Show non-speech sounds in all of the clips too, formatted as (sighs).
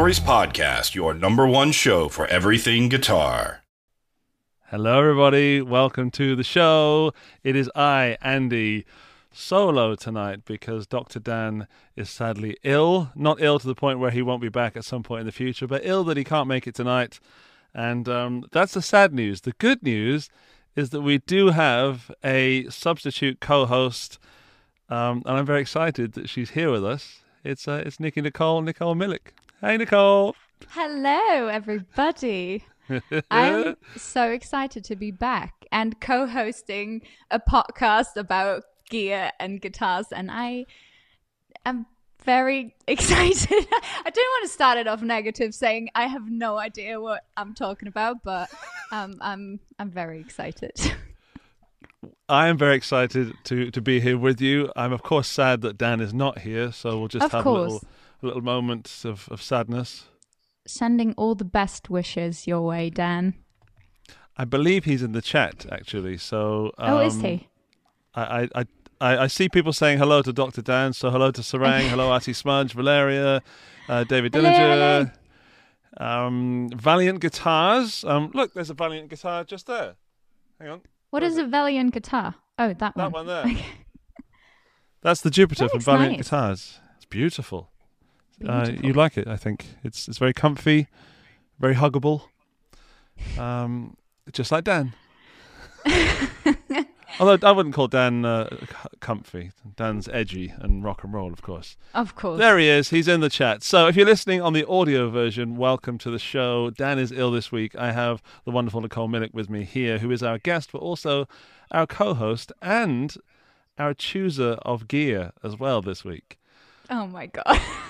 Stories Podcast, your number one show for everything guitar. Hello, everybody. Welcome to the show. It is I, Andy, solo tonight because Dr. Dan is sadly ill. Not ill to the point where he won't be back at some point in the future, but ill that he can't make it tonight. And um, that's the sad news. The good news is that we do have a substitute co host, um, and I'm very excited that she's here with us. It's, uh, it's Nikki Nicole, Nicole Millick. Hey, Nicole. Hello, everybody. (laughs) I'm so excited to be back and co hosting a podcast about gear and guitars. And I am very (laughs) excited. I don't want to start it off negative saying I have no idea what I'm talking about, but um, I'm, I'm very excited. I am very excited to, to be here with you. I'm, of course, sad that Dan is not here, so we'll just Of have course. a little moment of, of sadness. Sending all the best wishes your way, Dan. I believe he's in the chat actually. So um, oh, is he? I, I, I, I see people saying hello to Dr. Dan. So hello to Sarang, hello (laughs) Artie Smudge, Valeria, uh, David Hello, Dillinger, um, Valiant Guitars. Um, look, there's a Valiant guitar just there. Hang on, What is a Valiant guitar? Oh, that, that one. one there. (laughs) That's the Jupiter That from Valiant nice. Guitars. It's beautiful. Uh, you like it, I think. It's it's very comfy, very huggable. (laughs) Um, just like Dan. (laughs) Although I wouldn't call Dan uh, comfy. Dan's edgy and rock and roll, of course. Of course. There he is. He's in the chat. So if you're listening on the audio version, welcome to the show. Dan is ill this week. I have the wonderful Nicole Minnick with me here, who is our guest, but also our co-host and our chooser of gear as well this week. Oh my god. (laughs)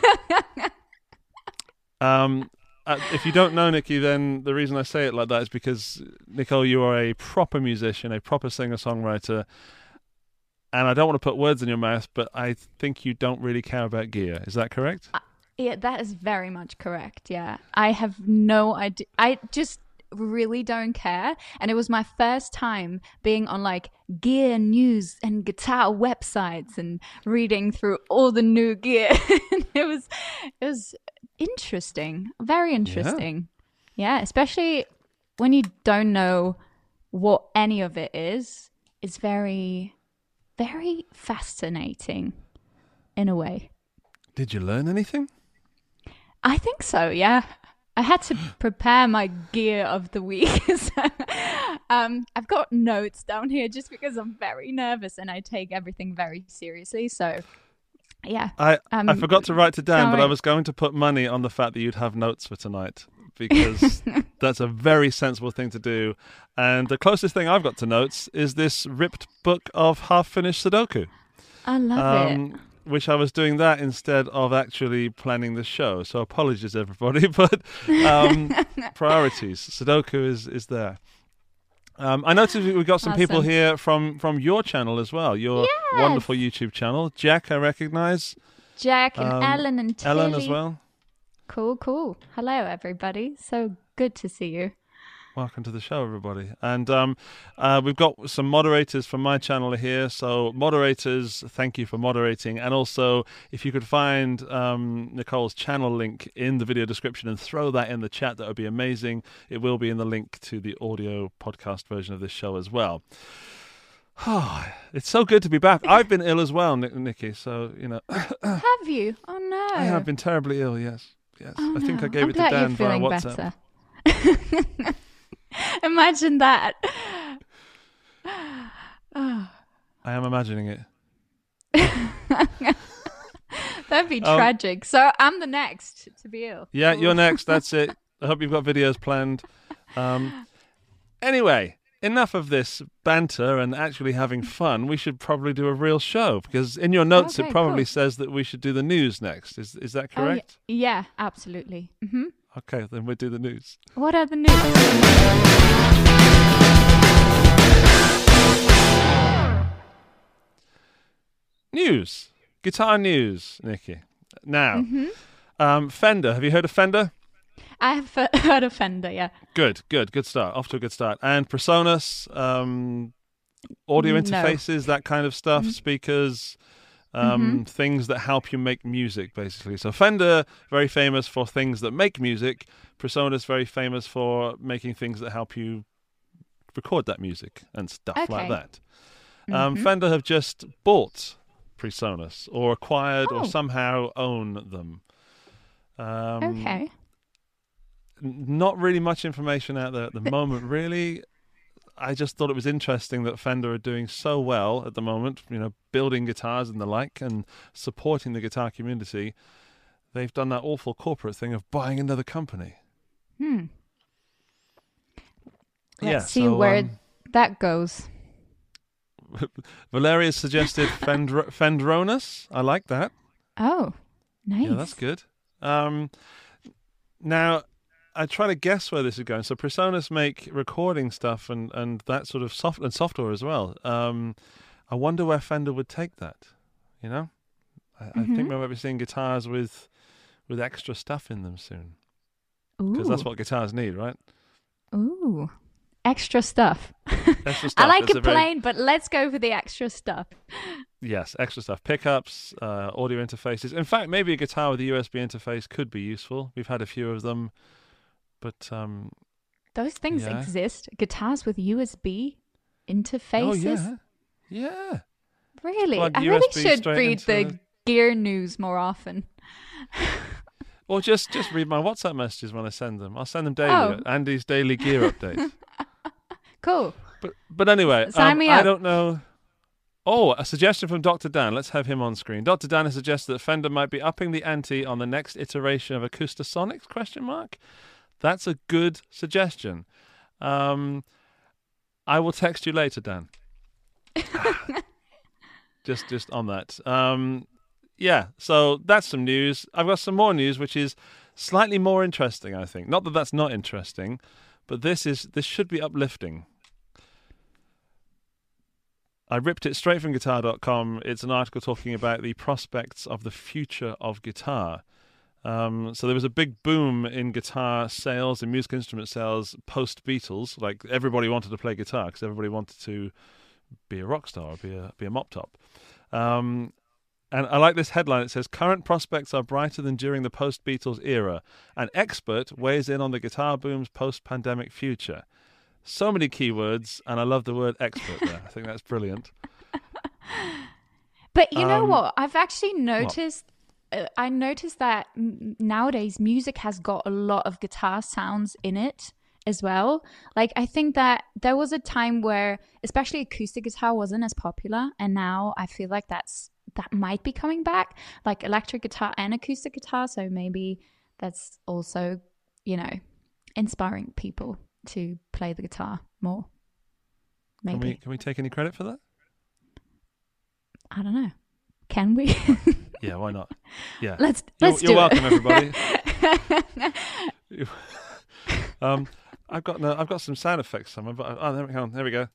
Um, uh, if you don't know Nikki, then the reason I say it like that is because Nicole, you are a proper musician, a proper singer-songwriter, and I don't want to put words in your mouth, but I think you don't really care about gear. Is that correct? Yeah, that is very much correct. Yeah. I have no idea. I just really don't care. And it was my first time being on like gear news and guitar websites and reading through all the new gear. (laughs) it was it was interesting. Very interesting. Yeah, especially when you don't know what any of it is. It's very very fascinating in a way. Did you learn anything? I think so, yeah. I had to prepare my gear of the week. (laughs) so, um, I've got notes down here just because I'm very nervous and I take everything very seriously. So, yeah. I I Um, forgot to write it down, but I was going to put money on the fact that you'd have notes for tonight because (laughs) that's a very sensible thing to do. And the closest thing I've got to notes is this ripped book of half-finished Sudoku. I love it. Which I was doing that instead of actually planning the show. So apologies, everybody, (laughs) but um, (laughs) priorities. Sudoku is is there. Um, I noticed we- we've got some people here from from your channel as well. Your Yes. wonderful YouTube channel, Jack. I recognise Jack and um, Ellen and Tilly. Ellen as well. Cool, cool. Hello, everybody. So good to see you. Welcome to the show, everybody. And um, uh, we've got some moderators from my channel here. So, moderators, thank you for moderating. And also, if you could find um, Nicole's channel link in the video description and throw that in the chat, that would be amazing. It will be in the link to the audio podcast version of this show as well. Oh, (sighs) it's so good to be back. I've been ill as well, Nick- Nikki. So, you know, (coughs) Have you? Oh, no. I have been terribly ill, yes. Yes. Oh, I think no. I gave I'm it to Dan via WhatsApp. (laughs) (laughs) Imagine that. (sighs) I am imagining it. (laughs) That'd be Um, tragic. So I'm the next to be ill. Yeah, you're next. That's it. (laughs) I hope you've got videos planned. Um, anyway, enough of this banter and actually having fun. We should probably do a real show because in your notes Okay, it probably cool. says that we should do the news next. Is is that Oh, yeah. correct? yeah, absolutely. hmm Okay, then we'll do the news. What are the news? News, guitar news, Nikki. Now, Mm-hmm. um, Fender. Have you heard of Fender? I have he- (laughs) heard of Fender, yeah. Good, good, good start. Off to a good start. And Presonus, um, audio No. interfaces, that kind of stuff, Mhm. speakers. Um, Things that help you make music, basically. So Fender, very famous for things that make music. Presonus, very famous for making things that help you record that music and stuff like that. Um, Fender have just bought Presonus or acquired Oh. or somehow own them. Um, Okay. not really much information out there at the moment, really. I just thought it was interesting that Fender are doing so well at the moment, you know, building guitars and the like and supporting the guitar community. They've done that awful corporate thing of buying another company. Hmm. Let's yeah, see so, where um, that goes. (laughs) Valeria suggested Fender- Fendronus. I like that. Oh, nice. Yeah, that's good. Um, now, I try to guess where this is going. So, Presonus make recording stuff and, and that sort of soft and software as well. Um, I wonder where Fender would take that. You know, I, I think Mhm. we might be seeing guitars with with extra stuff in them soon because that's what guitars need, right? Ooh. Extra stuff. Extra (laughs) I like a it very- plain, but let's go for the extra stuff. Yes, extra stuff. Pickups, uh, audio interfaces. In fact, maybe a guitar with a USB interface could be useful. We've had a few of them, but um, Those things Yeah. exist. Guitars with USB interfaces. oh yeah, yeah. Really? Plug I really USB should read the the- gear news more often. (laughs) Or just just read my WhatsApp messages when I send them. I'll send them daily. Oh. Andy's daily gear update. (laughs) Cool. but but anyway, Sign um, me I don't know. Oh, a suggestion from Dr. Dan. Let's have him on screen. Dr. Dan has suggested that Fender might be upping the ante on the next iteration of Acoustasonics? Question mark. That's a good suggestion. Um, I will text you later, Dan. (laughs) just just on that. Um, yeah, so that's some news. I've got some more news, which is slightly more interesting. I think not that that's not interesting, but this is this should be uplifting. I ripped it straight from guitar.com. It's an article talking about the prospects of the future of guitar. Um, so there was a big boom in guitar sales and music instrument sales post Beatles. Like everybody wanted to play guitar because everybody wanted to be a rock star, or be a be a mop top. Um, and I like this headline. It says, Current prospects are brighter than during the post Beatles era. An expert weighs in on the guitar boom's post pandemic future. So many keywords, and I love the word expert there. I think that's brilliant. (laughs) But you know Um, what? I've actually noticed. Uh, I noticed that nowadays music has got a lot of guitar sounds in it as well. Like I think that there was a time where, especially acoustic guitar, wasn't as popular, and now I feel like that's that might be coming back. Like electric guitar and acoustic guitar, so maybe that's also, you know, inspiring people to play the guitar more. Maybe Can we can we take any credit for that? I don't know. Can we? (laughs) Yeah, why not? Yeah. let's You're, let's you're welcome, everybody. (laughs) um, I've got no, I've got some sound effects somewhere, but oh, there we go. There we go.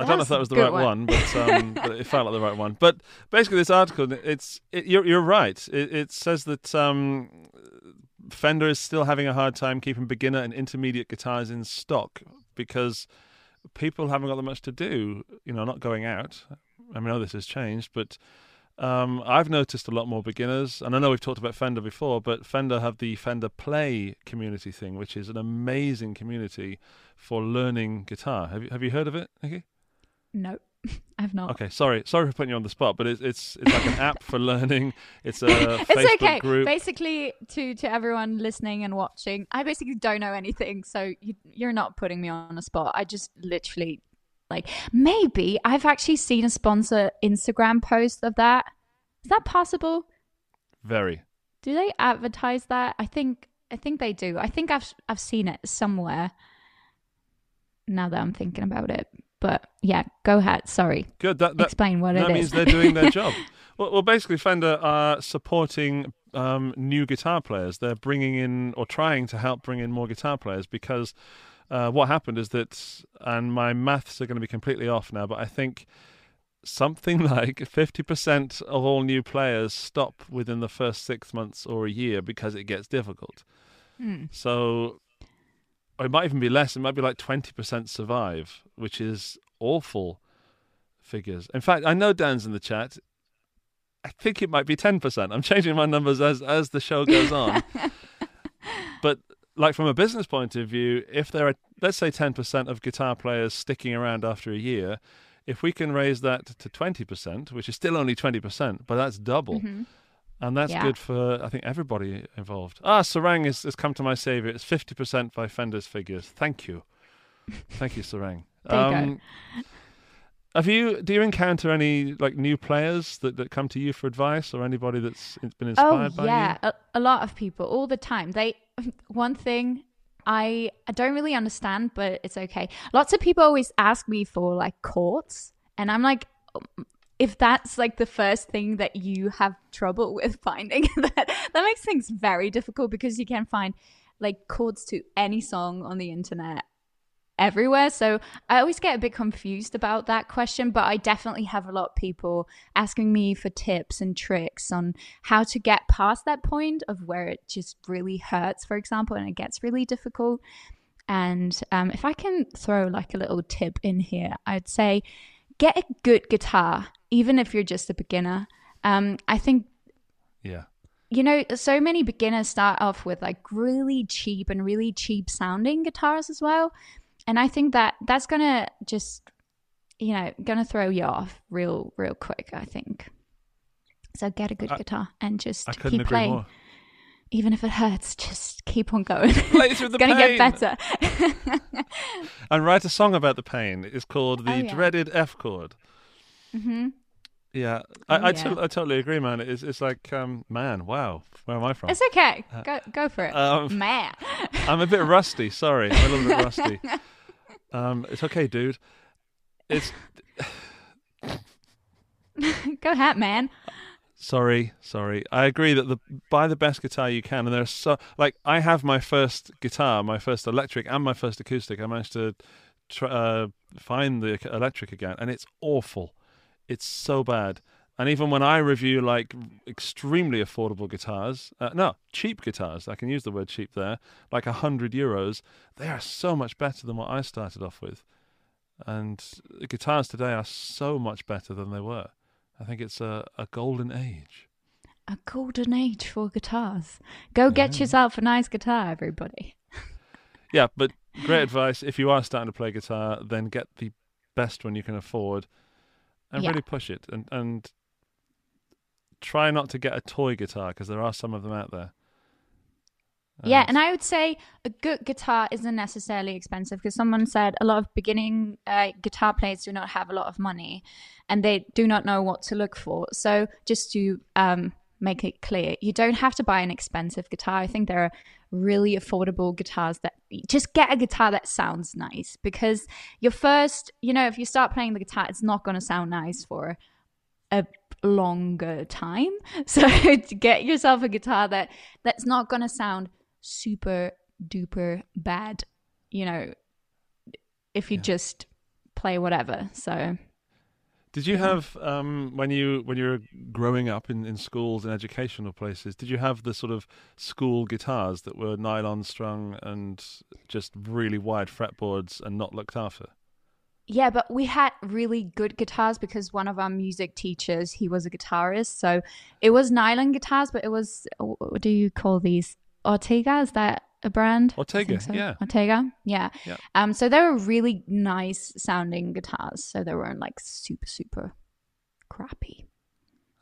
I don't know if that was the right one. one, but, um, (laughs) but it felt like the right one. But basically, this article, it's it, you're you're right. It, it says that um, Fender is still having a hard time keeping beginner and intermediate guitars in stock because people haven't got that much to do. You know, not going out. I mean, I know this has changed, but um, I've noticed a lot more beginners, and I know we've talked about Fender before, but Fender have the Fender Play community thing, which is an amazing community for learning guitar. Have you have you heard of it, Nikki? No, (laughs) I've not. Okay, sorry, sorry for putting you on the spot, but it's it's it's like an (laughs) app for learning. It's a It's Facebook okay. group. Basically, to to everyone listening and watching, I basically don't know anything, so you, you're not putting me on the spot. I just literally, like, maybe I've actually seen a sponsor Instagram post of that. Is that possible? Very. Do they advertise that? I think I think they do. I think I've I've seen it somewhere. Now that I'm thinking about it, but yeah, go ahead. Sorry, Good. That, that explain what it is. that means they're doing their (laughs) job. Well, well, basically, Fender are supporting um, new guitar players. They're bringing in or trying to help bring in more guitar players because uh, what happened is that, and my maths are going to be completely off now, but I think something (laughs) like 50% of all new players stop within the first six months or a year because it gets difficult. Hmm. So it might even be less. It might be like 20% survive, which is awful figures. In fact, I know Dan's in the chat. I think it might be ten percent. I'm changing my numbers as as the show goes on. (laughs) but like from a business point of view, if there are let's say ten percent of guitar players sticking around after a year, if we can raise that to twenty percent, which is still only twenty percent, but that's double. Mhm. And that's Yeah. good for I think everybody involved. Ah, Sarang has, has come to my savior. It's fifty percent by Fender's figures. Thank you, thank you, Sarang. (laughs) There you go. Have you do you encounter any like new players that, that come to you for advice or anybody that's been inspired oh by yeah you? a, a lot of people all the time they (laughs) one thing I, I don't really understand but it's okay lots of people always ask me for like courts, and i'm like um, if that's like the first thing that you have trouble with finding (laughs) that that makes things very difficult because you can find like chords to any song on the internet everywhere. So I always get a bit confused about that question, but I definitely have a lot of people asking me for tips and tricks on how to get past that point of where it just really hurts, for example, and it gets really difficult. And um, if I can throw like a little tip in here, I'd say get a good guitar, even if you're just a beginner. Um, I think Yeah. you know, so many beginners start off with like really cheap and really cheap sounding guitars as well. And I think that that's going to just, you know, going to throw you off real, real quick, I think. So get a good I- guitar and just keep playing. more. Even if it hurts, just keep on going. (laughs) Play through the it's going to get better. (laughs) And write a song about the pain. It's called the Oh, yeah. dreaded F chord. hmm Yeah, I, I, yeah. to- I totally agree, man. It's it's like, um, man, wow, where am I from? It's okay. Go, go for it. Um, Man. (laughs) I'm a bit rusty. Sorry, I'm a little bit rusty. (laughs) Um, it's okay, dude. It's (laughs) go ahead, man. sorry, sorry. I agree that the buy the best guitar you can, and there's so like I have my first guitar, my first electric, and my first acoustic. I managed to try, uh, find the electric again, and it's awful. It's so bad. And even when I review like extremely affordable guitars, uh, no, cheap guitars, I can use the word cheap there, like a hundred euros, they are so much better than what I started off with. And the guitars today are so much better than they were. I think it's a, a golden age. A golden age for guitars. Go get yourself a nice guitar, everybody. (laughs) Yeah, but great advice. If you are starting to play guitar, then get the best one you can afford and Yeah. really push it. And, and try not to get a toy guitar because there are some of them out there. Yeah, and I would say a good guitar isn't necessarily expensive because someone said a lot of beginning uh, guitar players do not have a lot of money and they do not know what to look for. So, just to um, make it clear, you don't have to buy an expensive guitar. I think there are really affordable guitars that just get a guitar that sounds nice because your first, you know, if you start playing the guitar, it's not going to sound nice for a longer time. (laughs) So get yourself a guitar that that's not going to sound super duper bad, you know, if you Yeah. just play whatever. So Did you have um, when you when you were growing up in, in schools and educational places? Did you have the sort of school guitars that were nylon strung and just really wide fretboards and not looked after? yeah, but we had really good guitars because one of our music teachers, he was a guitarist. So it was nylon guitars, but it was what do you call these? Ortega, is that a brand? Ortega, so. yeah. Ortega, yeah. Yeah. Um, so they were really nice sounding guitars. So they weren't like super, super crappy.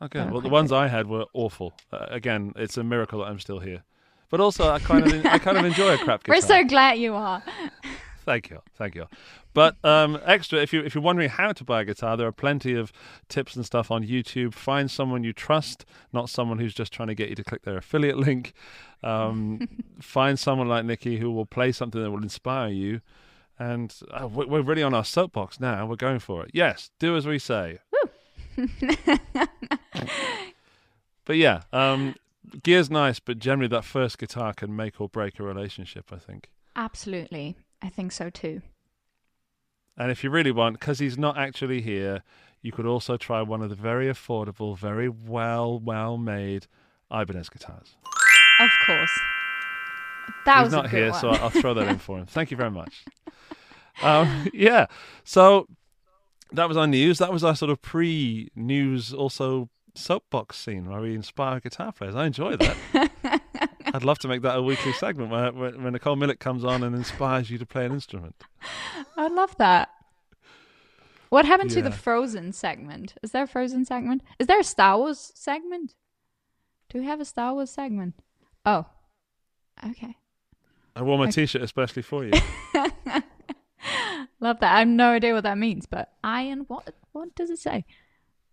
Okay. Well, the ones I had were awful. Uh, again, it's a miracle that I'm still here. But also, I kind of I kind of enjoy a crap guitar. (laughs) We're so glad you are. (laughs) Thank you, thank you. But um, extra, if you if you're wondering how to buy a guitar, there are plenty of tips and stuff on YouTube. Find someone you trust, not someone who's just trying to get you to click their affiliate link. Um, (laughs) find someone like Nikki who will play something that will inspire you. And uh, we- we're really on our soapbox now. We're going for it. Yes, do as we say. (laughs) but yeah, um, gear's nice, but generally that first guitar can make or break a relationship. I think. Absolutely. I think so too. And if you really want, because he's not actually here, you could also try one of the very affordable, very well, well made Ibanez guitars. Of course. That he's was not good here, one. so I'll throw that in for him. Thank you very much. (laughs) Um, yeah. So that was our news. That was our sort of pre-news, also soapbox scene where we inspire guitar players. I enjoy that. (laughs) I'd love to make that a weekly segment where, where, Nicole Millett comes on and inspires you to play an instrument. (laughs) I'd love that. What happened to the Frozen segment? Is there a Frozen segment? Is there a Star Wars segment? Do we have a Star Wars segment? Oh, okay. I wore my T-shirt especially for you. (laughs) Love that. I have no idea what that means, but Iron. What? What does it say?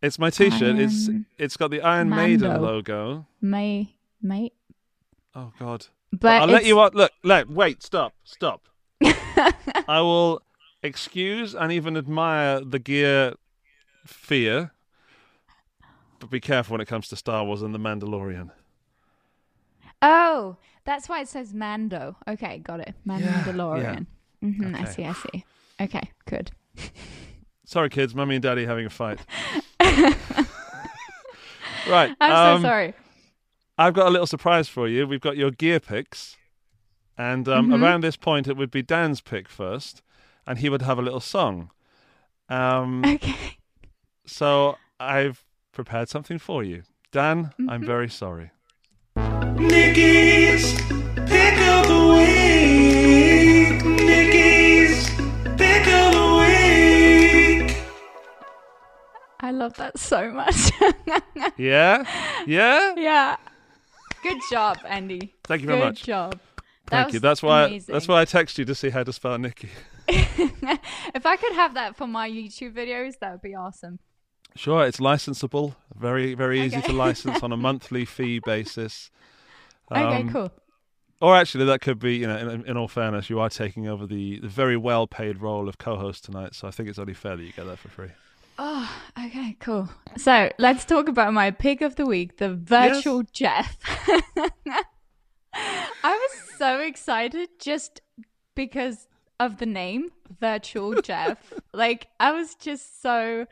It's my T-shirt. It's it's got the Iron Maiden logo. May, may. Oh God! But I'll let you out. Look, let wait, stop, stop. (laughs) I will excuse and even admire the gear fear, but be careful when it comes to Star Wars and the Mandalorian. Oh, that's why it says Mando. Okay, got it. yeah. Mandalorian. hmm I see. I see. Okay, good. (laughs) Sorry, kids. Mummy and Daddy having a fight. (laughs) right. I'm um, so sorry. I've got a little surprise for you. We've got your gear picks, and um, Mhm. around this point, it would be Dan's pick first, and he would have a little song. Um, Okay. so I've prepared something for you, Dan. Mm-hmm. I'm very sorry. Nikki's pick of the week. Nikki's pick of the week. I love that so much. (laughs) Yeah, yeah. yeah. Good job, Andy. Thank you very Good much. Good job. That Thank you. That's why. amazing. That's why I text you to see how to spell Nikki. (laughs) if I could have that for my YouTube videos, that would be awesome. Sure, it's licensable. Very, very easy Okay. to license on a (laughs) monthly fee basis. Okay, Um, cool. Or actually, that could be, you know, in, in all fairness, you are taking over the, the very well paid role of co host tonight. So I think it's only fair that you get that for free. Oh, okay, cool. So let's talk about my pick of the week, the virtual Jeff. (laughs) I was so excited just because of the name, Virtual (laughs) Jeff. Like, I was just so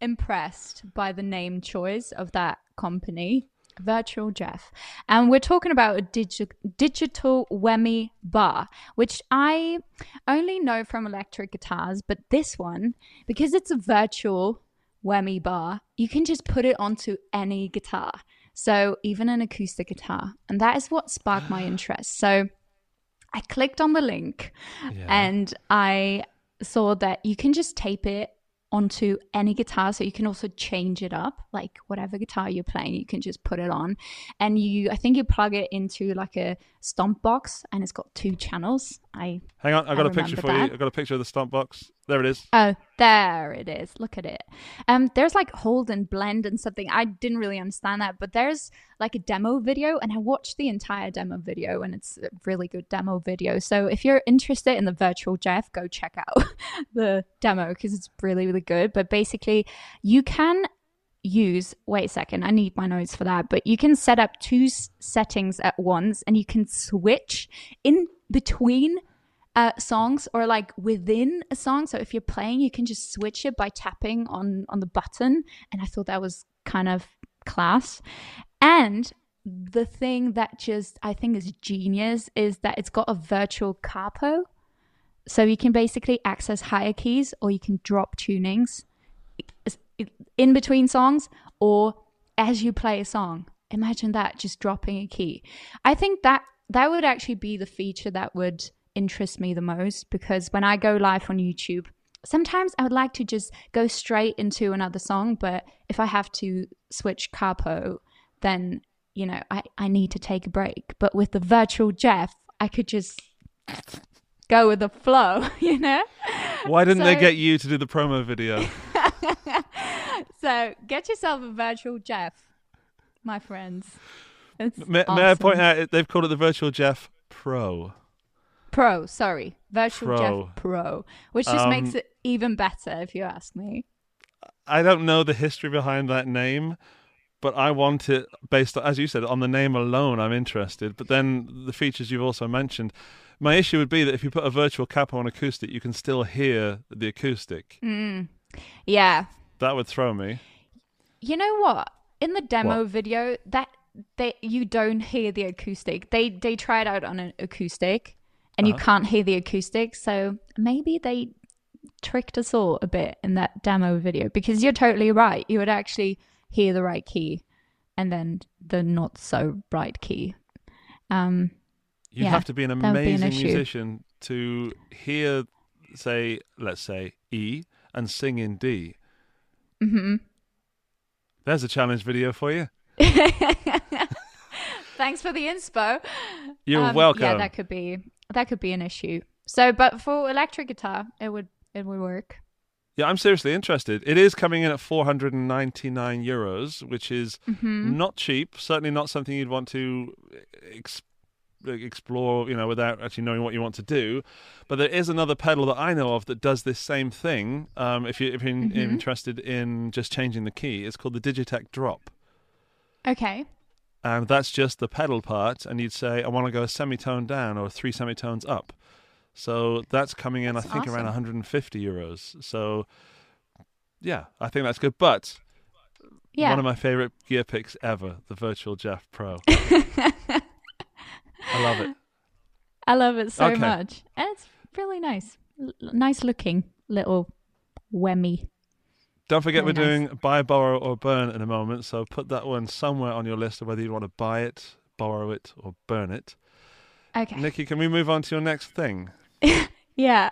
impressed by the name choice of that company, Virtual Jeff. And we're talking about a digi- digital whammy bar, which I only know from electric guitars, but this one, because it's a virtual whammy bar, you can just put it onto any guitar. So even an acoustic guitar. And that is what sparked my (gasps) interest. So I clicked on the link Yeah. and I saw that you can just tape it onto any guitar. So you can also change it up like whatever guitar you're playing you can just put it on. And you i think you plug it into like a stomp box and it's got two channels i Hang on, I've got I a picture for you. I've got a picture of the stomp box. There it is. Oh, there it is. Look at it. Um, there's like hold and blend and something. I didn't really understand that, but there's like a demo video, and I watched the entire demo video, and it's a really good demo video. So if you're interested in the virtual Jeff, go check out (laughs) the demo because it's really really good. But basically, you can use wait a second i need my notes for that but you can set up two settings at once and you can switch in between uh, songs or like within a song. So if you're playing, you can just switch it by tapping on on the button, and I thought that was kind of class. And the thing that just I think is genius is that it's got a virtual capo, so you can basically access higher keys or you can drop tunings in between songs or as you play a song. Imagine that just dropping a key. I think that that would actually be the feature that would interest me the most because when I go live on YouTube, sometimes I would like to just go straight into another song, but if I have to switch capo, then you know, I, I need to take a break. But with the virtual Jeff, I could just go with the flow, (laughs) you know? Why didn't they get you to do the promo video? (laughs) So get yourself a virtual Jeff, my friends. It's May, may I point out they've called it the Virtual Jeff Pro? Pro, sorry. Virtual Pro. Jeff Pro, which just Um, makes it even better if you ask me. I don't know the history behind that name, but I want it based, on, as you said, on the name alone. I'm interested. But then the features you've also mentioned. My issue would be that if you put a virtual capo on acoustic, you can still hear the acoustic. Mm. Yeah. That would throw me. You know what? In the demo What? video, that they you don't hear the acoustic. They they try it out on an acoustic and you Uh-huh. can't hear the acoustic, so maybe they tricked us all a bit in that demo video because you're totally right. You would actually hear the right key and then the not so right key. Um, You Yeah, have to be an would be an amazing musician to hear, say, let's say E and sing in D. hmm There's a challenge video for you. (laughs) Thanks for the inspo. You're Um, welcome. Yeah, that could be that could be an issue. So, but for electric guitar, it would it would work. Yeah, I'm seriously interested. It is coming in at 499 euros, which is Mm-hmm. not cheap. Certainly not something you'd want to ex- explore, you know, without actually knowing what you want to do. But there is another pedal that I know of that does this same thing. Um, if you if you're in- Mhm. interested in just changing the key, it's called the Digitech Drop. Okay. and that's just the pedal part and you'd say i want to go a semitone down or three semitones up so that's coming in That's i think around 150 euros so yeah i think that's good but Yeah. one of my favorite gear picks ever the virtual jeff pro (laughs) i love it I love it so Okay. much, and it's really nice, L- nice looking little whammy. Don't forget Very we're nice. doing buy borrow or burn in a moment so put that one somewhere on your list of whether you want to buy it borrow it or burn it Okay. nikki can we move on to your next thing (laughs) Yeah.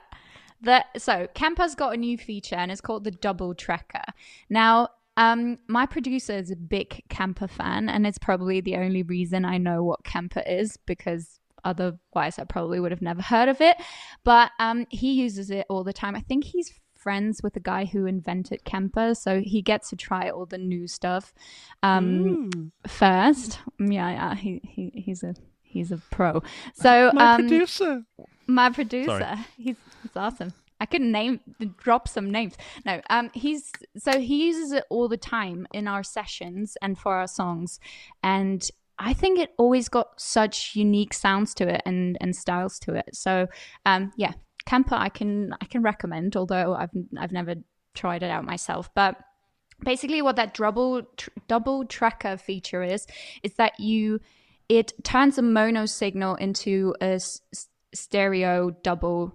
The, so Kemper's got a new feature and it's called the double tracker. Now, um, my producer is a big Kemper fan, and it's probably the only reason I know what Kemper is because otherwise I probably would have never heard of it. But um, he uses it all the time. I think he's friends with the guy who invented Kemper, so he gets to try all the new stuff um, first. Yeah, yeah, he, he he's a he's a pro. So (laughs) my um, producer my producer Sorry. he's he's awesome i could name drop some names no um he's so he uses it all the time in our sessions and for our songs and i think it always got such unique sounds to it and and styles to it so um yeah Kemper i can i can recommend although i've i've never tried it out myself. But basically what that double tr- double tracker feature is is that you it turns a mono signal into a s- stereo double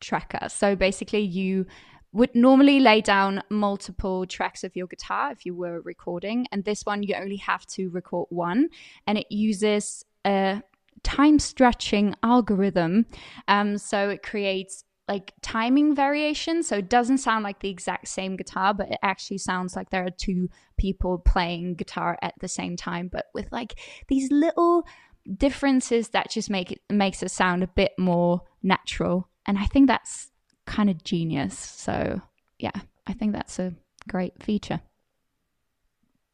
tracker. So basically you would normally lay down multiple tracks of your guitar if you were recording and this one you only have to record one and it uses a time stretching algorithm um, so it creates like timing variation. So it doesn't sound like the exact same guitar but it actually sounds like there are two people playing guitar at the same time but with like these little differences that just make it makes it sound a bit more natural. And i think that's kind of genius. So yeah i think that's a great feature.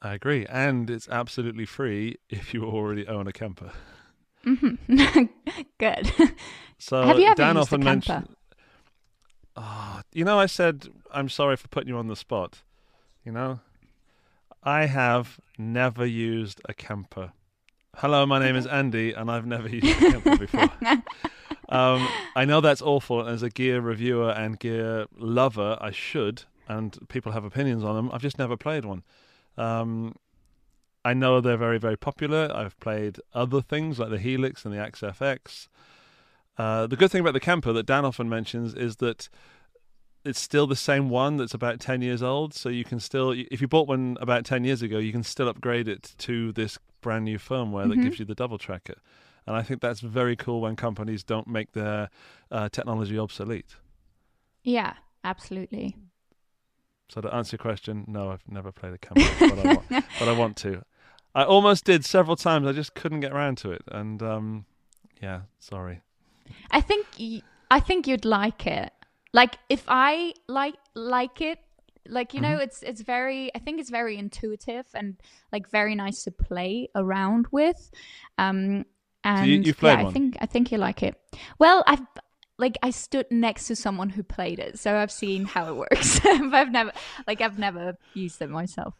I agree, and it's absolutely free if you already own a Kemper. Hmm (laughs) good So Have you ever Dan used often mentioned. Ah, you know, I said I'm sorry for putting you on the spot. You know, I have never used a Kemper. Hello, my name is Andy, and I've never (laughs) used a Kemper before. (laughs) Um, I know that's awful. As a gear reviewer and gear lover, I should, and people have opinions on them. I've just never played one. Um, I know they're very, very popular. I've played other things like the Helix and the Axe-FX. Uh, the good thing about the Kemper that Dan often mentions is that it's still the same one that's about 10 years old. So you can still, if you bought one about 10 years ago, you can still upgrade it to this brand new firmware that Mhm. gives you the double tracker. And I think that's very cool when companies don't make their uh, technology obsolete. yeah absolutely So to answer your question, no, I've never played a Kemper, but, I want, (laughs) but I want to. I almost did several times. I just couldn't get around to it. And um, yeah, sorry. I think y- I think you'd like it. Like if I like like it, like you know, Mm-hmm. it's it's very. I think it's very intuitive and like very nice to play around with. Um, and you- you've played yeah, I think I think you like it. Well, I've like I stood next to someone who played it, so I've seen how it works. (laughs) but I've never like I've never used it myself.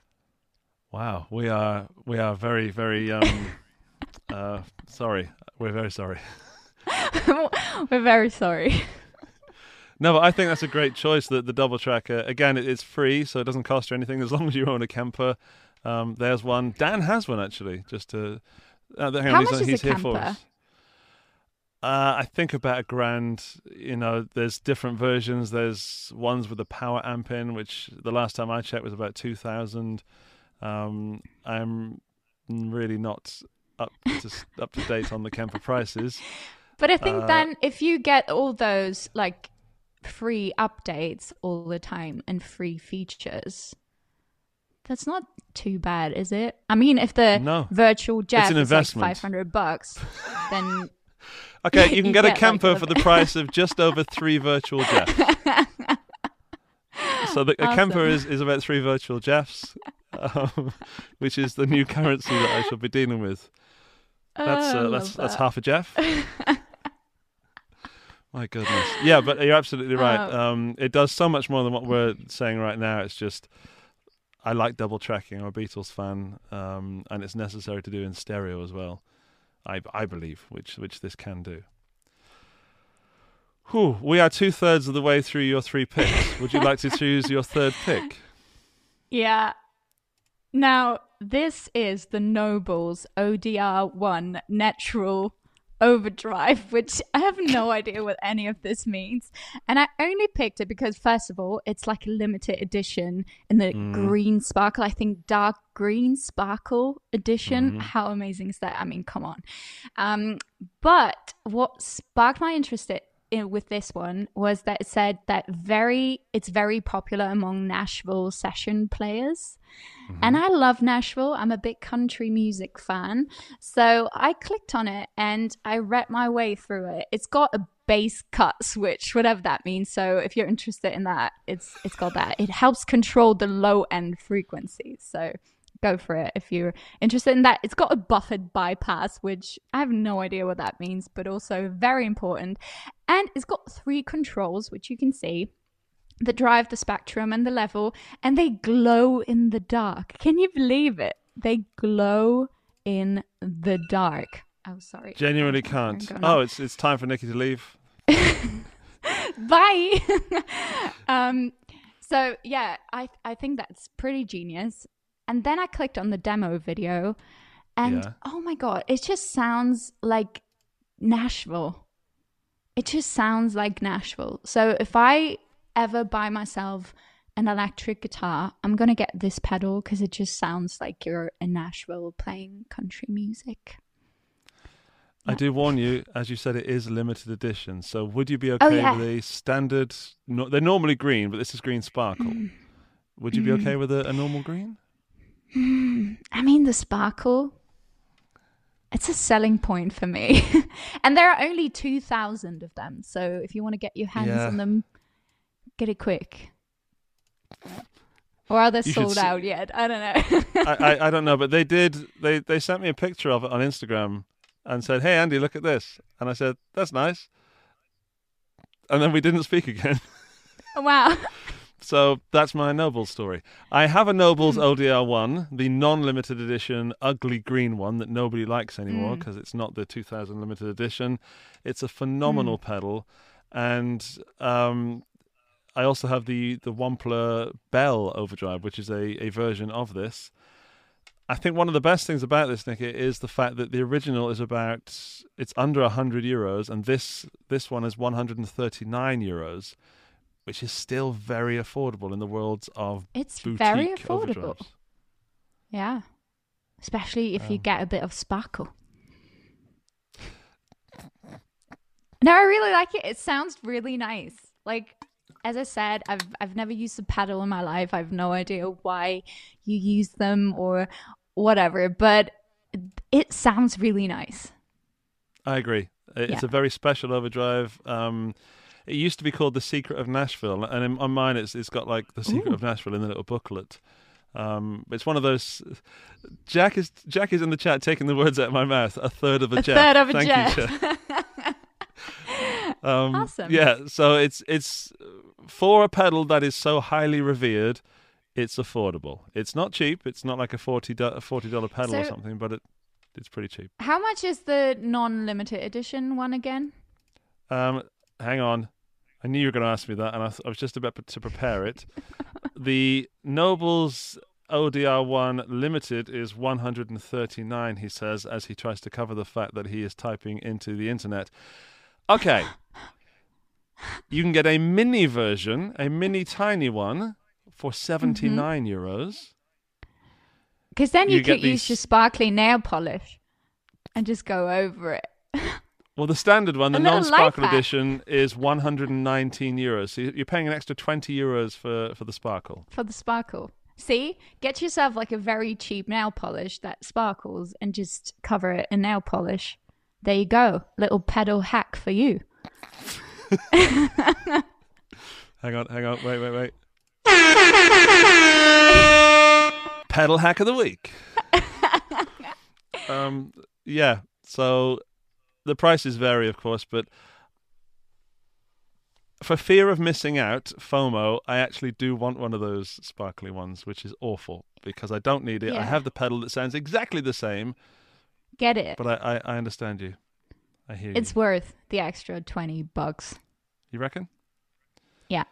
Wow, we are we are very very um, (laughs) uh, sorry. We're very sorry. (laughs) We're very sorry. No, but I think that's a great choice. That the double tracker again, it, it's free, so it doesn't cost you anything as long as you own a Kemper. Um, there's one. Dan has one actually. Just to uh, hang on, How he's, much is a he's here for Kemper? Uh, I think about a grand. You know, there's different versions. There's ones with a power amp in, which the last time I checked was about two thousand. Um, I'm really not up to (laughs) up to date on the Kemper prices. But I think Uh, then if you get all those like free updates all the time and free features, that's not too bad, is it? I mean, if the No. virtual Jeff is like 500 bucks, then (laughs) Okay, (laughs) you can You get a Kemper like, for the price of just over three virtual Jeffs. (laughs) So the, a Kemper Awesome. is, is about three virtual Jeffs, um, (laughs) which is the new currency that I shall be dealing with. That's Oh, uh, love that's that's half a Jeff. My goodness, yeah, but you're absolutely right. Oh. Um, it does so much more than what we're saying right now. It's just I like double tracking. I'm a Beatles fan, um, and it's necessary to do in stereo as well. I I believe, which which this can do. Whew, we are two thirds of the way through your three picks. Would you like to (laughs) choose your third pick? Yeah. Now, this is the Nobles ODR1 Natural Overdrive, (laughs) which I have no idea what any of this means. And I only picked it because, first of all, it's like a limited edition in the green sparkle. I think dark green sparkle edition. How amazing is that? I mean, come on. Um, but what sparked my interest in, with this one was that it said that very it's very popular among Nashville session players. Mm-hmm. And I love Nashville. I'm a big country music fan. So I clicked on it and I read my way through it. It's got a bass cut switch, whatever that means. So if you're interested in that, it's it's got that. It helps control the low end frequencies. So go for it if you're interested in that. It's got a buffered bypass, which I have no idea what that means, but also very important. And it's got three controls, which you can see that drive the spectrum and the level, and they glow in the dark. Can you believe it? They glow in the dark. Oh, sorry. Genuinely can't. Oh, it's it's time for Nikki to leave. (laughs) bye. (laughs) um, so yeah, I I think that's pretty genius. And then I clicked on the demo video, and Yeah. oh my god, it just sounds like Nashville. It just sounds like Nashville. So if I ever buy myself an electric guitar, I'm gonna get this pedal because it just sounds like you're in Nashville playing country music. I do warn you, as you said, it is limited edition. So would you be Oh, okay yeah. with a standard? No, they're normally green, but this is green sparkle. Would you be Mm. okay with a, a normal green? Hmm, I mean, the sparkle. It's a selling point for me. (laughs) and there are only 2,000 of them. So if you want to get your hands Yeah. on them, get it quick. Or are they You sold out yet? I don't know. I, I (laughs) I don't know, but they did. They they sent me a picture of it on Instagram and said, "Hey Andy, look at this," and I said, "That's nice." And then we didn't speak again. (laughs) wow. So that's my Nobles story. I have a Nobles Hmm. ODR one, the non-limited edition, ugly green one that nobody likes anymore Hmm. because it's not the 2000 limited edition. It's a phenomenal Hmm. pedal, and um, I also have the the Wampler Belle Overdrive, which is a, a version of this. I think one of the best things about this, Nicky, is the fact that the original is about it's under hundred euros, and this this one is 139 euros, which is still very affordable in the world of It's very affordable. overdrives. Yeah. Especially if you Um, get a bit of sparkle. No, I really like it. It sounds really nice. Like as I said, I've I've never used a pedal in my life. I've no idea why you use them or whatever, but it sounds really nice. I agree. It's Yeah. a very special overdrive. Um, it used to be called the Secret of Nashville, and in, on mine, it's it's got like the Secret Ooh. of Nashville in the little booklet. Um, it's one of those. Jack is Jack is in the chat taking the words out of my mouth. A third of a, A third of a Thank. You, Jack. (laughs) um, Awesome. Yeah. So it's it's for a pedal that is so highly revered. It's affordable. It's not cheap. It's not like a forty do- forty dollar pedal or something, but it it's pretty cheap. How much is the non-limited edition one again? Um, hang on. I knew you were going to ask me that, and I, th- I was just about to prepare it. (laughs) the Nobles ODR1 Limited is 139, he says, as he tries to cover the fact that he is typing into the internet. Okay. (laughs) you can get a mini version, a mini tiny one, for mm-hmm. 79 euros. Because then you, You could use your sparkly nail polish and just go over it. (laughs) Well, the standard one, the non sparkle edition, is 119 euros. So you're paying an extra 20 euros for, for the sparkle. for the sparkle. See, get yourself like a very cheap nail polish that sparkles and just cover it in nail polish. There you go, little pedal hack for you. (laughs) Hang on, hang on, wait, wait, wait. (laughs) Pedal hack of the week. (laughs) um, yeah. So the prices vary, of course, but for fear of missing out, FOMO, I actually do want one of those sparkly ones, which is awful because I don't need it. I have the pedal that sounds exactly the same, Get it. but I, I, I understand you. I hear It's you. It's worth the extra 20 bucks. You reckon? Yeah.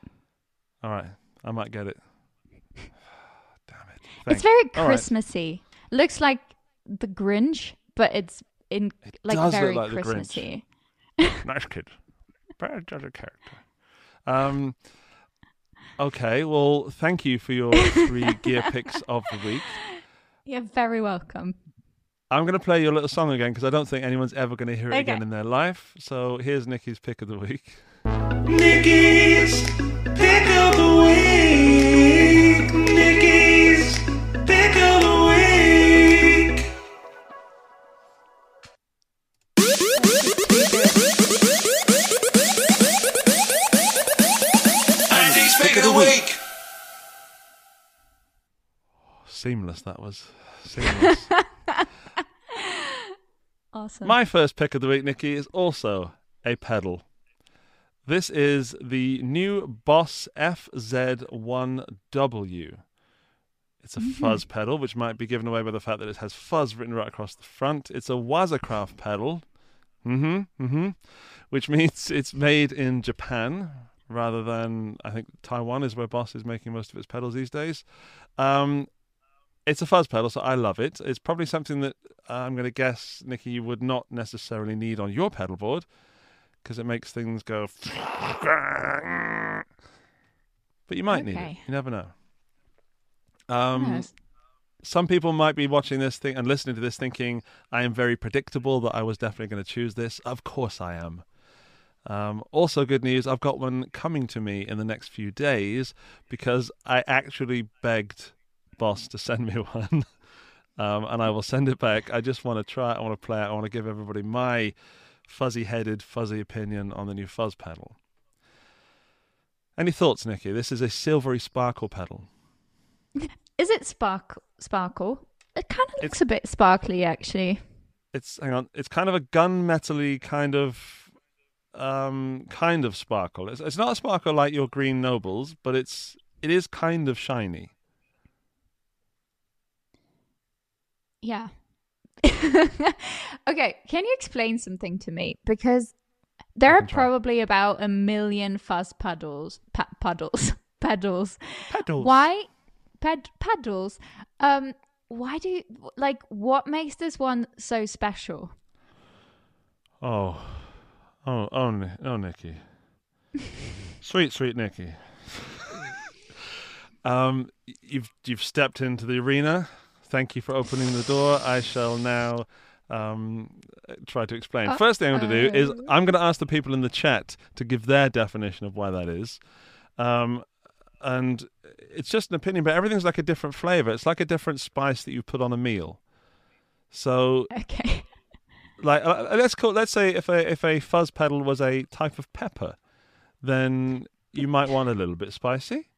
All right, I might get it. (sighs) Damn it! It's very All right. Christmassy. Looks like the Grinch, but it's in like does look very like the Grinch. Christmassy. (laughs) nice kid. Very jolly character. Um. Okay. Well, thank you for your three (laughs) gear picks of the week. You're very welcome. I'm going to play your little song again because I don't think anyone's ever going to hear it Okay. again in their life. So here's Nikki's pick of the week. Nikki's pick of the week. Seamless. That was seamless. (laughs) Awesome. My first pick of the week, Nikki, is also a pedal. This is the new Boss FZ1W. It's a fuzz pedal, which might be given away by the fact that it has fuzz written right across the front. It's a Waza Craft pedal. Mm-hmm. Mm-hmm. Which means (laughs) it's made in Japan rather than I think Taiwan is where Boss is making most of its pedals these days. Um, it's a fuzz pedal, so I love it. It's probably something that uh, I'm going to guess, Nikki, you would not necessarily need on your pedal board because it makes things go. (laughs) But you might need it. You never know. Um, Yes. some people might be watching this thing and listening to this thinking I am very predictable that I was definitely going to choose this. Of course I am. Um, also, good news I've got one coming to me in the next few days because I actually begged Boss to send me (laughs) one. um, and I will send it back. I just want to try it. I want to play it. I want to give everybody my fuzzy headed, fuzzy opinion on the new fuzz pedal. Any thoughts, Nikki? This is a silvery sparkle pedal. (laughs) Is it spark sparkle? It kind of looks a bit sparkly, actually. it's hang on it's kind of a gunmetally kind of um kind of sparkle it's, it's not a sparkle like your green Nobels but it's it is kind of shiny Yeah. (laughs) okay, can you explain something to me? Because there are probably about a million fuzz puddles, pa- puddles, (laughs) paddles. pedals Why pad paddles? Um, why do you, like what makes this one so special? oh oh oh oh nikki (laughs) sweet sweet nikki um you've you've stepped into the arena thank you for opening the door i shall now um try to explain Uh, first thing i'm going to do is uh. i'm going to ask the people in the chat to give their definition of why that is um and it's just an opinion but everything's like a different flavor it's like a different spice that you put on a meal so Okay. (laughs) like uh, let's call let's say if a if a fuzz pedal was a type of pepper then you might want a little bit spicy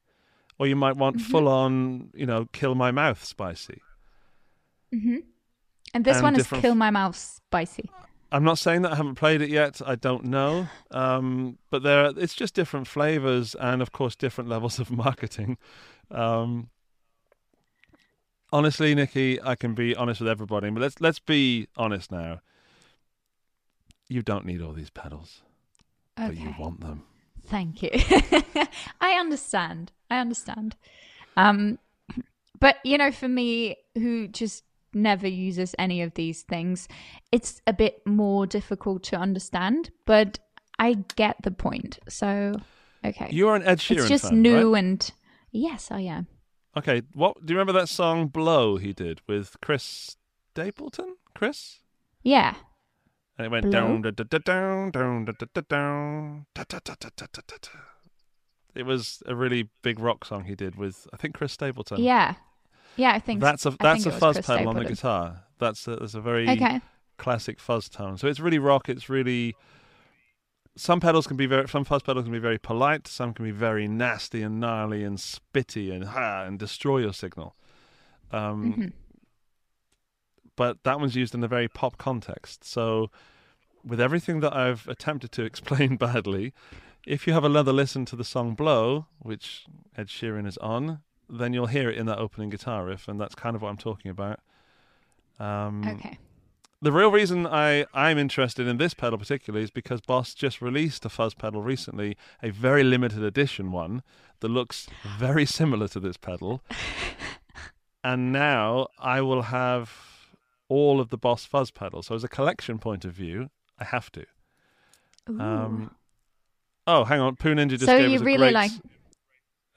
or you might want Mm-hmm. full on you know kill my mouth spicy And this And one is different kill my mouth spicy. i'm not saying that i haven't played it yet i don't know um but there it's just different flavors and of course different (laughs) levels of marketing um honestly nikki i can be honest with everybody but let's let's be honest now you don't need all these pedals but you want them Thank you. (laughs) I understand. I understand. Um, (clears throat) But you know, for me, who just never uses any of these things, it's a bit more difficult to understand. But I get the point. So, okay. You're an Ed Sheeran It's just fan, new right? and yes, I am. Okay, what do you remember that song "Blow" he did with Chris Stapleton? Chris? Yeah. And it went down, down, da, da, down, down, da, da, da, down, da, da, da, da, da, da, da. It was a really big rock song he did with, I think, Chris Stapleton. Yeah yeah. I think that's a that's a fuzz pedal on the guitar. That's a, that's a very Okay, classic fuzz tone. So it's really rock. It's really some pedals can be very some fuzz pedals can be very polite. Some can be very nasty and gnarly and spitty and ha and destroy your signal. Um, Mhm. But that one's used in a very pop context. So with everything that I've attempted to (laughs) explain badly, if you have another listen to the song "Blow," which Ed Sheeran is on, then you'll hear it in that opening guitar riff, and that's kind of what I'm talking about. Um, okay. the real reason I, I'm interested in this pedal particularly is because Boss just released a fuzz pedal recently, a very limited edition one that looks very similar to this pedal. (laughs) and now I will have all of the Boss fuzz pedals. So as a collection point of view, I have to. Ooh. Um, oh, hang on. Poo Ninja just So gave you us a really great, like-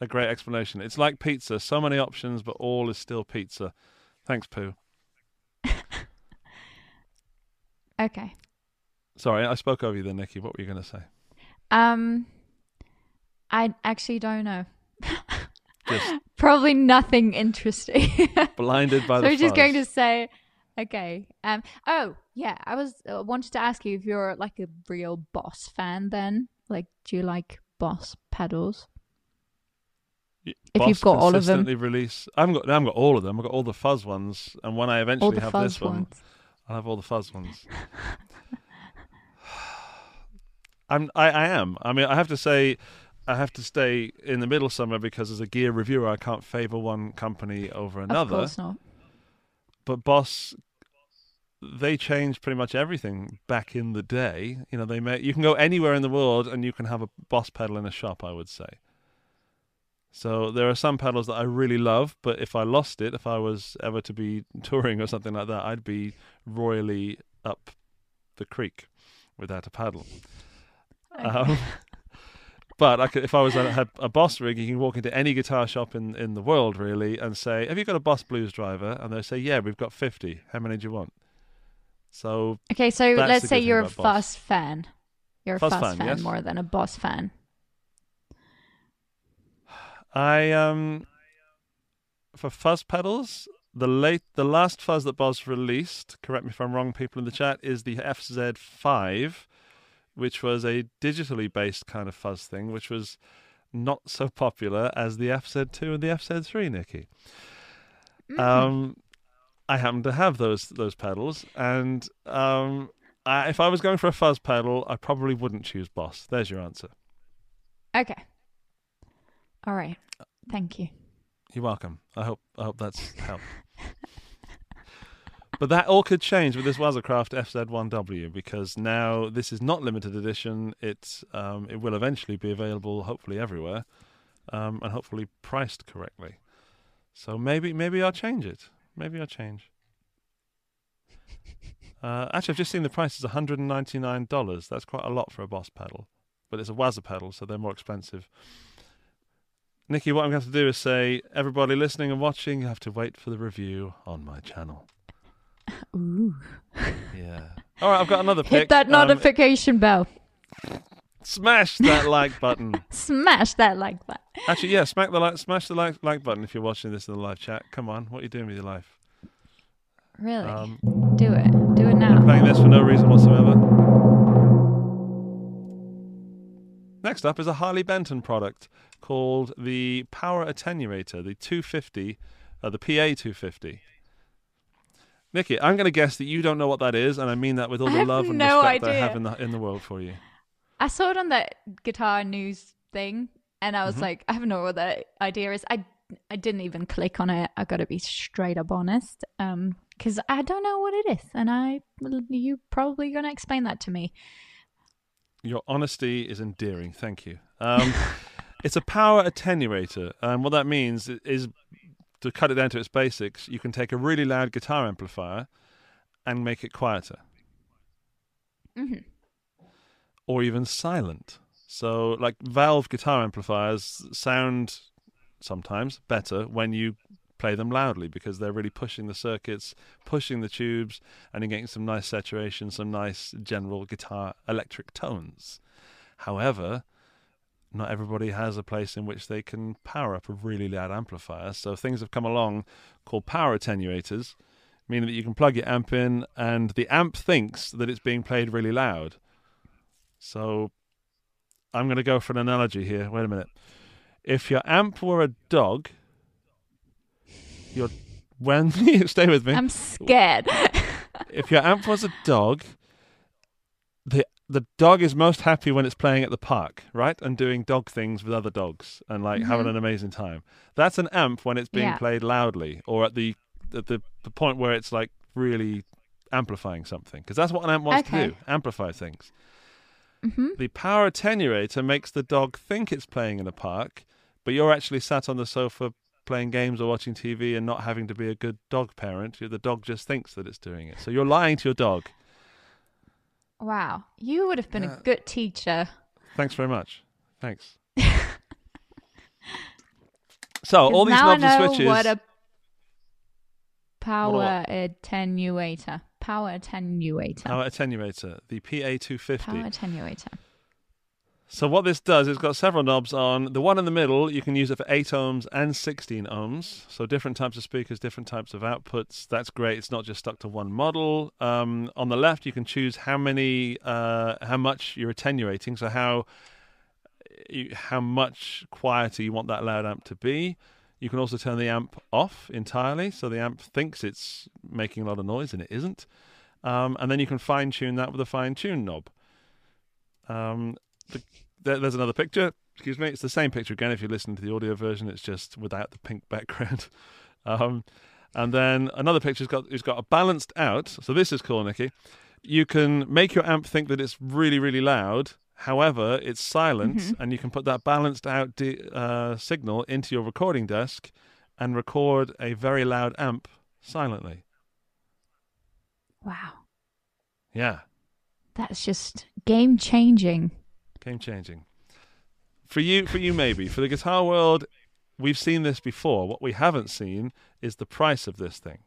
a great explanation. It's like pizza. So many options, but all is still pizza. Thanks, Pooh. (laughs) okay. Sorry, I spoke over you then, Nikki. What were you going to say? Um, I actually don't know. (laughs) Just (laughs) Probably nothing interesting. blinded by so the I'm just going to say, okay. Um. Oh, yeah. I was uh, wanted to ask you if you're like a real Boss fan. Then, like, do you like Boss pedals? If Boss you've got all of them. release. I haven't got. I haven't got all of them. I've got all the fuzz ones, and when I eventually have this one, ones. I'll have all the fuzz ones. (laughs) I'm. I, I am. I mean, I have to say, I have to stay in the middle somewhere because as a gear reviewer, I can't favor one company over another. Of course not. But Boss, they changed pretty much everything back in the day. You know, they made you can go anywhere in the world and you can have a Boss pedal in a shop. I would say. So there are some pedals that I really love, but if I lost it, if I was ever to be (laughs) touring or something like that, I'd be royally up the creek without a paddle. Um, (laughs) but I could, if I was a, a Boss rig, you can walk into any guitar shop in, in the world really and say, "Have you got a Boss Blues driver?" And they say, "Yeah, we've got 50. How many do you want?" So Okay, so let's say you're a Boss. Fan. You're a Fuzz, fan, fan, yes. more than a Boss fan. I um for fuzz pedals, the late the last fuzz that Boss released, correct me if I'm wrong, people in the chat, is the FZ5, which was a digitally based kind of fuzz thing, which was not so popular as the FZ2 and the FZ3, Nikki. Um, I happen to have those those pedals, and um, I, if I was going for a fuzz pedal, I probably wouldn't choose Boss. There's your answer. Okay. All right. Thank you. You're welcome. I hope I hope that's helped. but that all could change with this Waza Craft FZ1W because now this is not limited edition. It's um, it will eventually be available, hopefully everywhere, um, and hopefully priced correctly. So maybe maybe I'll change it. Maybe I'll change. (laughs) Uh, actually, I've just seen the price is $199. That's quite a lot for a Boss pedal, but it's a Waza pedal, so they're more expensive. Nikki, what I'm going to have to do is say, everybody listening and watching, you have to wait for the review on my channel. (laughs) Ooh. Yeah. All right, I've got another (laughs) pick. Hit that Um, notification bell. smash that like button. (laughs) Smash that like button. Actually, yeah, smack the like, smash the like like button if you're watching this in the live chat. Come on, what are you doing with your life? Really? Um, Do it. Do it now. I'm now. playing this for no reason whatsoever. Next up is a Harley Benton product called the Power Attenuator, the 250, uh, the PA 250. Nikki, I'm going to guess that you don't know what that is, and I mean that with all the love and no respect that I have in the in the world for you. I saw it on that guitar news thing, and I was Mm-hmm. like, I have no idea what that idea is. I I didn't even click on it. I got to be straight up honest, um, because I don't know what it is, and I you probably gonna explain that to me. Your honesty is endearing. Thank you. Um, (laughs) it's a power attenuator, and what that means is to cut it down to its basics, you can take a really loud guitar amplifier and make it quieter. Mhm. Or even silent. So, like valve guitar amplifiers sound sometimes better when you play them loudly because they're really pushing the circuits, pushing the tubes, and you're getting some nice saturation, some nice general guitar electric tones. However, not everybody has a place in which they can power up a really loud amplifier. So things have come along called power attenuators, meaning that you can plug your amp in and the amp thinks that it's being played really loud. So I'm going to go for an analogy here. Wait a minute. If your amp were a dog, your when (laughs) stay with me I'm scared. (laughs) if your amp was a dog, the the dog is most happy when it's playing at the park, right, and doing dog things with other dogs and like having an amazing time. That's an amp when it's being Yeah. played loudly or at the at the, the point where it's like really amplifying something because that's what an amp wants to do, amplify things. hmm The power attenuator makes the dog think it's playing in a park, but you're actually sat on the sofa playing games or watching TV and not having to be a good dog parent. The dog just thinks that it's doing it. So you're lying to your dog. Wow, you would have been a good teacher. Thanks very much. Thanks. (laughs) so all these knobs and switches. what a power what? attenuator. Power attenuator. Power attenuator, the PA250. Power attenuator. So what this does it's got several knobs on. The one in the middle, you can use it for 8 ohms and 16 ohms. So different types of speakers, different types of outputs. That's great. It's not just stuck to one model. Um, on the left, you can choose how many, uh, how much you're attenuating. So how you, how much quieter you want that loud amp to be. You can also turn the amp off entirely, so the amp thinks it's making a lot of noise and it isn't. Um, and then you can fine tune that with a fine tune knob. Um, the, there, there's another picture. Excuse me. It's the same picture again. If you listen to the audio version, it's just without the pink background. (laughs) Um, and then another picture's got it's got a balanced out. So this is cool, Nikki. You can make your amp think that it's really, really loud. However, it's silent, and you can put that balanced out di- uh, signal into your recording desk and record a very loud amp silently. Wow, Yeah. that's just game changing. Game changing. For you, for you, maybe. For the guitar world, we've seen this before. What we haven't seen is the price of this thing.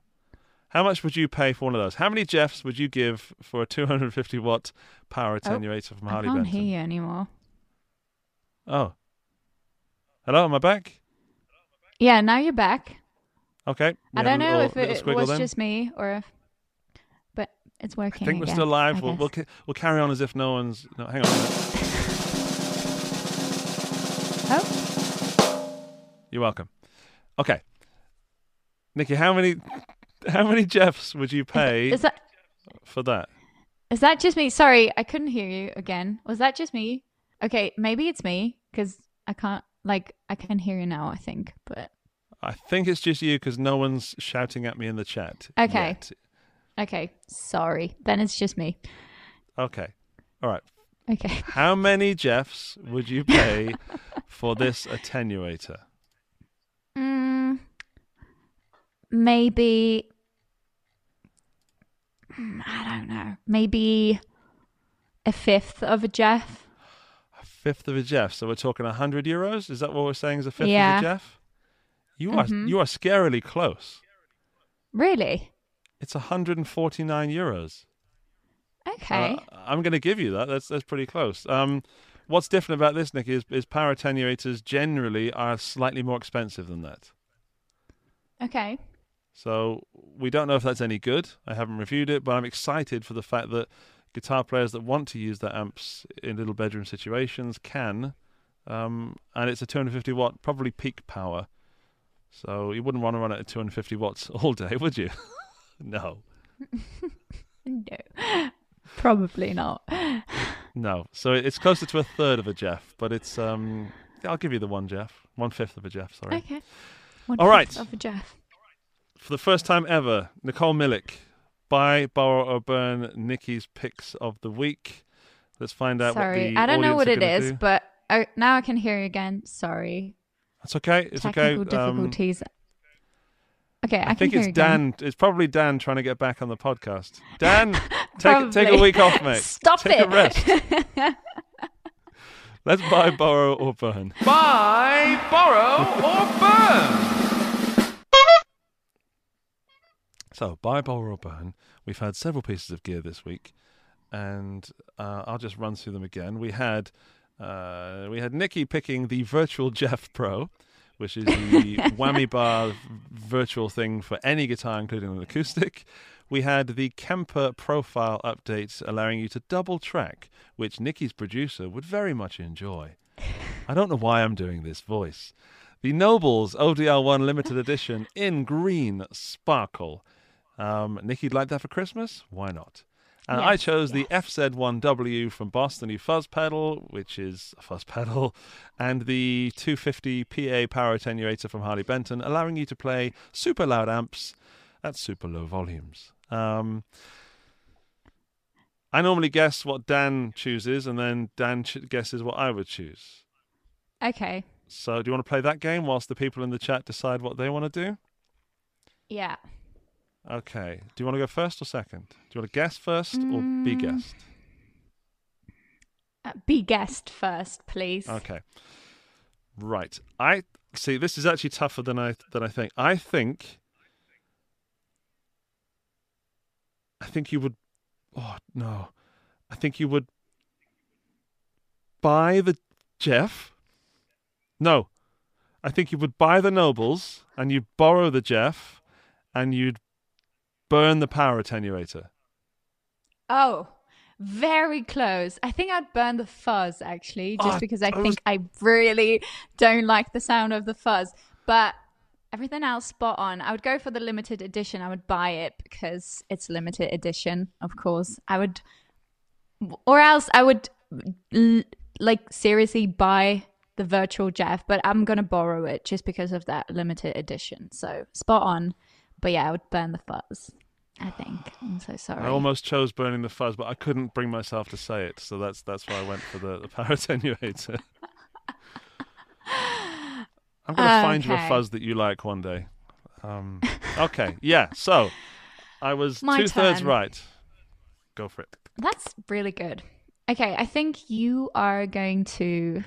How much would you pay for one of those? How many Jeffs would you give for a 250 watt power oh, attenuator from Harley Benton? I can't Benson? hear you anymore. Oh. Hello, am I back? Yeah, now you're back. Okay. I don't know if it was then. just me or if, but it's working. I think we're again, still live. We'll, we'll, we'll carry on as if no one's. No, hang on. You're welcome. Okay. Nikki, how many how many Jeffs would you pay is that for that? is that just me? Sorry, I couldn't hear you again. Was that just me? Okay, maybe it's me because I can't. Like, I can hear you now. I think, but I think it's just you because no one's shouting at me in the chat. Okay. yet. okay. Sorry, then it's just me. Okay. All right. Okay. How many Jeffs would you pay (laughs) for this attenuator? Mm, maybe. I don't know. Maybe a fifth of a Jeff. A fifth of a Jeff. So we're talking 100 euros? Is that what we're saying is a fifth Yeah. of a Jeff? You are Mhm. you are scarily close. Really? It's 149 euros. Okay. Uh, I'm going to give you that. That's that's pretty close. Um, what's different about this, Nick, is, is power attenuators generally are slightly more expensive than that. okay. So we don't know if that's any good. I haven't reviewed it, but I'm excited for the fact that guitar players that want to use their amps in little bedroom situations can. Um, and it's a 250 watt, probably peak power. So you wouldn't want to run it at 250 watts (laughs) all day, would you? (laughs) no, (laughs) No. Probably not. no. So it's closer to a third of a Jeff, but it's um, I'll give you the one Jeff, one fifth of a Jeff. Sorry. Okay. One All right. fifth Of a Jeff. For the first time ever, Nicole Millick, buy, borrow, or burn Nikki's picks of the week. Let's find out Sorry, what the I don't know what are it gonna is, do. but I, now I can hear you again. Sorry. That's okay. It's Technical okay. Um, difficulties. Okay, I, I, think can it's hear again. Dan. It's probably Dan trying to get back on the podcast. Dan, (laughs) take take a week off, mate. Stop take it. a rest. (laughs) Let's buy, borrow, or burn. Buy, borrow, or burn. So, buy, borrow, or burn. We've had several pieces of gear this week, and uh, I'll just run through them again. We had uh, we had Nikki picking the Virtual Jeff Pro, which is the (laughs) whammy bar virtual thing for any guitar, including an acoustic. We had the Kemper profile update, allowing you to double track, which Nikki's producer would very much enjoy. I don't know why I'm doing this voice. The Nobels ODR1 limited edition in green sparkle. Um, Nikki'd like that for Christmas? Why not? And I Yes, chose the. FZ1W from new fuzz pedal, which is a fuzz (laughs) pedal, and the 250 PA power attenuator from Harley Benton, allowing you to play super loud amps at super low volumes. Um, I normally guess what Dan chooses, and then Dan ch- guesses what I would choose. Okay. So, do you want to play that game whilst the people in the chat decide what they want to do? Yeah. Okay. Do you want to go first or second? Do you want to guess first or be Mm. guessed? Uh, be guest first, please. Okay. Right. I see. This is actually tougher than I than I think. I think. I think you would. Oh no! I think you would buy the Jeff. No, I think you would buy the Nobels and you'd borrow the Jeff, and you'd burn the power attenuator. Oh, very close. I think I'd burn the fuzz actually, just Oh, because I I was- think I really don't like the sound of the fuzz. But everything else spot on. I would go for the limited edition. I would buy it because it's limited edition, of course. I would, or else I would like seriously buy the virtual Jeff, but I'm gonna borrow it just because of that limited edition. So spot on. But yeah, I would burn the fuzz. I think. I'm so sorry. I almost chose burning the fuzz, but I couldn't bring myself to say it, so that's that's why I went for the, the power attenuator. I'm gonna (laughs) find you a fuzz that you like one day. Um, okay, yeah. So I was My two thirds right. Go for it. That's really good. Okay, I think you are going to.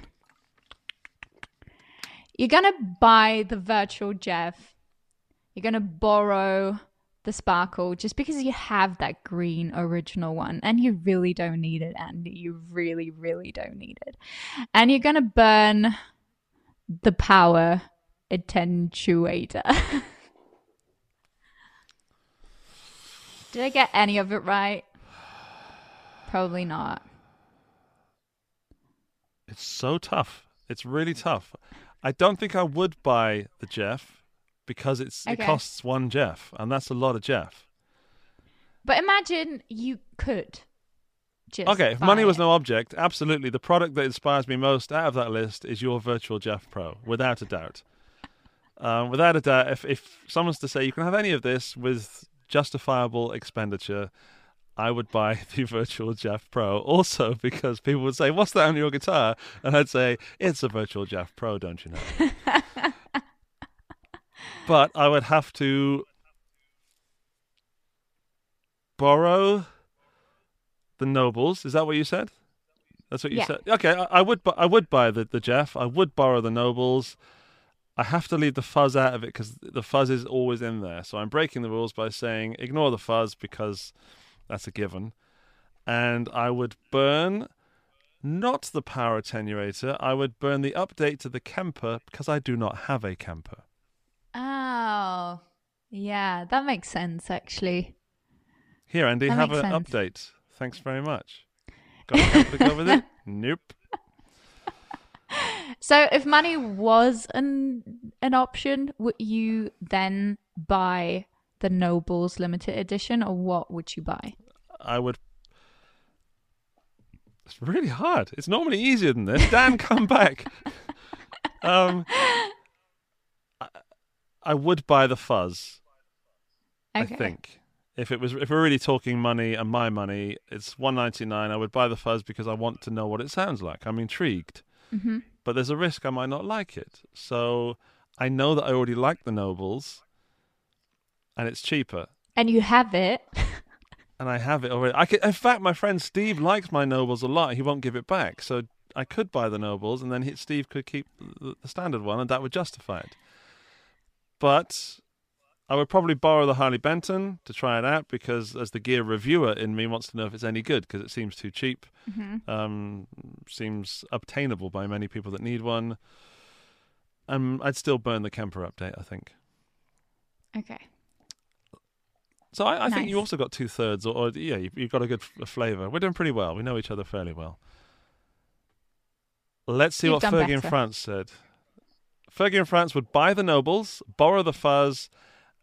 You're going to buy the virtual Jeff. You're going to borrow the sparkle just because you have that green original one and you really don't need it, Andy. You really, really don't need it. And you're going to burn the power attenuator. (laughs) Did I get any of it right? Probably not. It's so tough. It's really tough. I don't think I would buy the Jeff because it's it costs one Jeff, and that's a lot of Jeff. But imagine you could just. Okay, if money was it. no object, absolutely. The product that inspires me most out of that list is your Virtual Jeff Pro, without a doubt. Um, without a doubt, if, if someone's to say you can have any of this with justifiable expenditure, I would buy (laughs) the Virtual Jeff Pro. Also, because people would say, What's that on your guitar? And I'd say, It's a Virtual Jeff Pro, don't you know? (laughs) but I would have to borrow the Nobels. Is that what you said? That's what you Yeah. said. Okay, I, I would. bu- I would buy the the Jeff. I would borrow the Nobels. I have to leave the fuzz out of it because the fuzz is always in there. So I'm breaking the rules by saying ignore the fuzz because that's a given. And I would burn not the power attenuator. I would burn the update to the Kemper because I do not have a Kemper. Oh, yeah, that makes sense actually. Here, Andy, That have an sense. update. Thanks very much. (laughs) Got a Kemper to go with it? Nope. (laughs) So, if money was an an option, would you then buy the Nobels limited edition, or what would you buy? I would. It's really hard. It's normally easier than this. Dan, come back. (laughs) Um, I would buy the fuzz. Okay. I think if it was if we're really talking money and my money, it's one ninety nine. I would buy the fuzz because I want to know what it sounds like. I'm intrigued, hmm but there's a risk I might not like it. So I know that I already like the Nobels. and it's cheaper. And you have it. and I have it already. I could, in fact, my friend Steve likes my Nobels a lot. He won't give it back, so I could buy the Nobels, and then Steve could keep the standard one, and that would justify it. But I would probably borrow the Harley Benton to try it out because, as the gear reviewer in me wants to know if it's any good because it seems too cheap, Mm-hmm. um, seems obtainable by many people that need one. Um, I'd still burn the Kemper update, I think. Okay. So I, I think you also got two thirds, or, or yeah, you've, you've got a good f- flavour. We're doing pretty well. We know each other fairly well. Let's see You've what Fergie in. France said. Fergie in France would buy the Nobels, borrow the fuzz,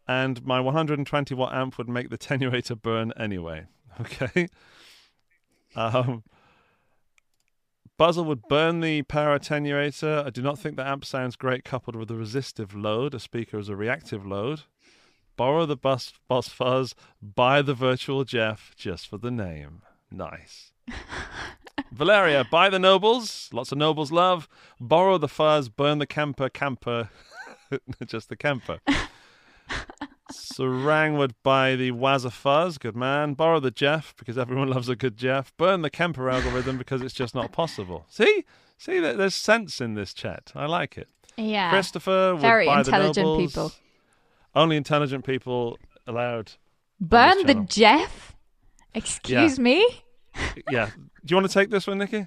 and my 120 watt amp would make the (laughs) tenuator burn anyway. (laughs) Okay. Um, Buzzle would burn the power attenuator. I do not think the amp sounds great coupled with a resistive load. A speaker is a reactive load. Borrow the bus, boss fuzz, buy the virtual Jeff just for the name. Nice. (laughs) Valeria, buy the Nobels. Lots of Nobels love. Borrow the fuzz, burn the camper, camper. (laughs) just the camper. Sarang would buy the Waza Fuzz, good man. Borrow the Jeff because everyone (laughs) loves a good Jeff. Burn the Kemper algorithm because it's just not possible. See, see, there- there's sense in this chat. I like it. Yeah. Christopher would Very buy intelligent the Nobels. people. Only intelligent people allowed. Burn the. Jeff? Excuse me? Yeah. Do you want to take this one, Nikki?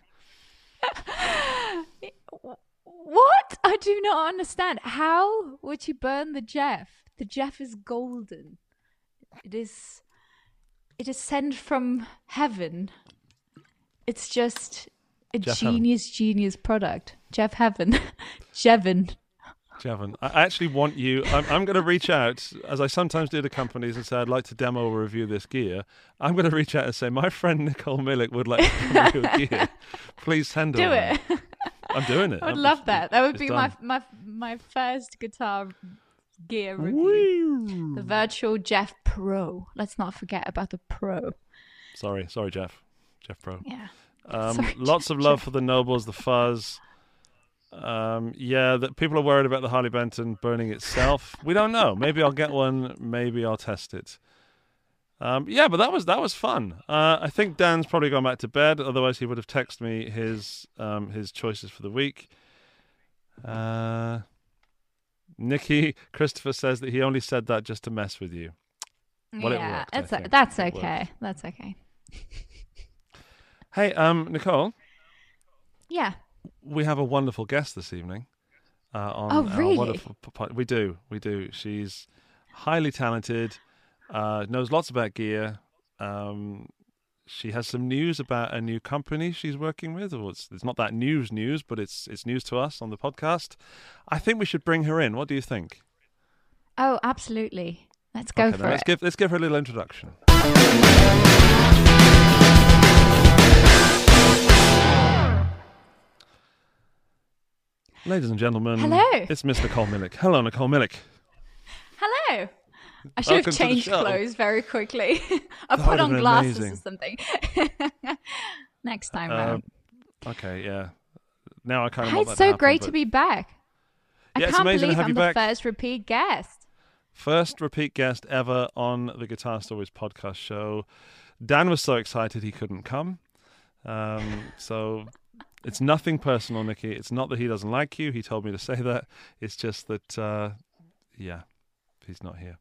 What? I do not understand. How would you burn the Jeff? The Jeff is golden. It is it is sent from heaven. It's just a Jeff Heaven. genius, genius product. Jeff Heaven. (laughs) Jevin. Javon, I actually want you. I'm, I'm going to reach out, as I sometimes do to companies and say, I'd like to demo or review this gear. I'm going to reach out and say, my friend Nicole Millick would like to demo (laughs) your gear. Please send her Do one." it. I'm doing it. I would I'm- love that. That would be done. my my my first guitar gear review. The Virtual Jeff Pro. Let's not forget about the Pro. Sorry, sorry, Jeff. Jeff Pro. Yeah. Um, Sorry, lots of love for the Nobels, the Fuzz. Um, yeah, that people are worried about the Harley Benton burning itself. We don't know. Maybe I'll get one. Maybe I'll test it. Um, yeah, but that was that was fun. Uh, I think Dan's probably gone back to bed. Otherwise, he would have texted me his um, his choices for the week. Uh, Nikki (laughs) Christopher says that he only said that just to mess with you. Well, it yeah, worked, I that's It okay. That's okay. Hey, um, Nicole. Yeah. We have a wonderful guest this evening. Uh, on Oh, really? wonderful we do, we do. She's highly talented, uh, knows lots about gear. Um, she has some news about a new company she's working with. Or it's, it's not that news news, but it's it's news to us on the podcast. I think we should bring her in. What do you think? Oh, absolutely. Let's go Okay, then for let's it. give let's give her a little introduction. Ladies and gentlemen, Hello. it's Miss Nicole Millick. Hello, Nicole Millick. Hello. I should Welcome have changed clothes very quickly. (laughs) I put on glasses amazing. or something. (laughs) Next time Uh, round. Okay, yeah. Now I kind of it's so happen, great but to be back. I Yeah, it's can't believe have I'm you the back. first repeat guest. First repeat guest ever on the Guitar Stories podcast show. Dan was so excited he couldn't come. Um, so it's nothing personal, Nikki. It's not that he doesn't like you. He told me to say (laughs) that. It's just that, uh, yeah, he's not here.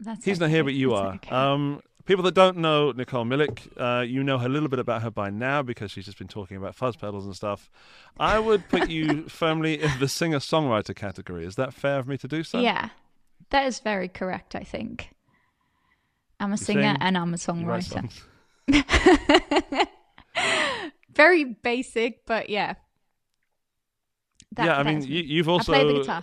That's He's not here, but you That's are. okay. Um, people that don't know Nicole Millick, uh, you know a little bit about her by now because she's just been talking about fuzz pedals and stuff. I would put you (laughs) firmly in the singer songwriter category. Is that fair of me to do so? yeah, that is very correct. I think I'm a singer sing, and I'm a songwriter. (laughs) very basic, but yeah. That- yeah, I mean, you, you've also play the guitar.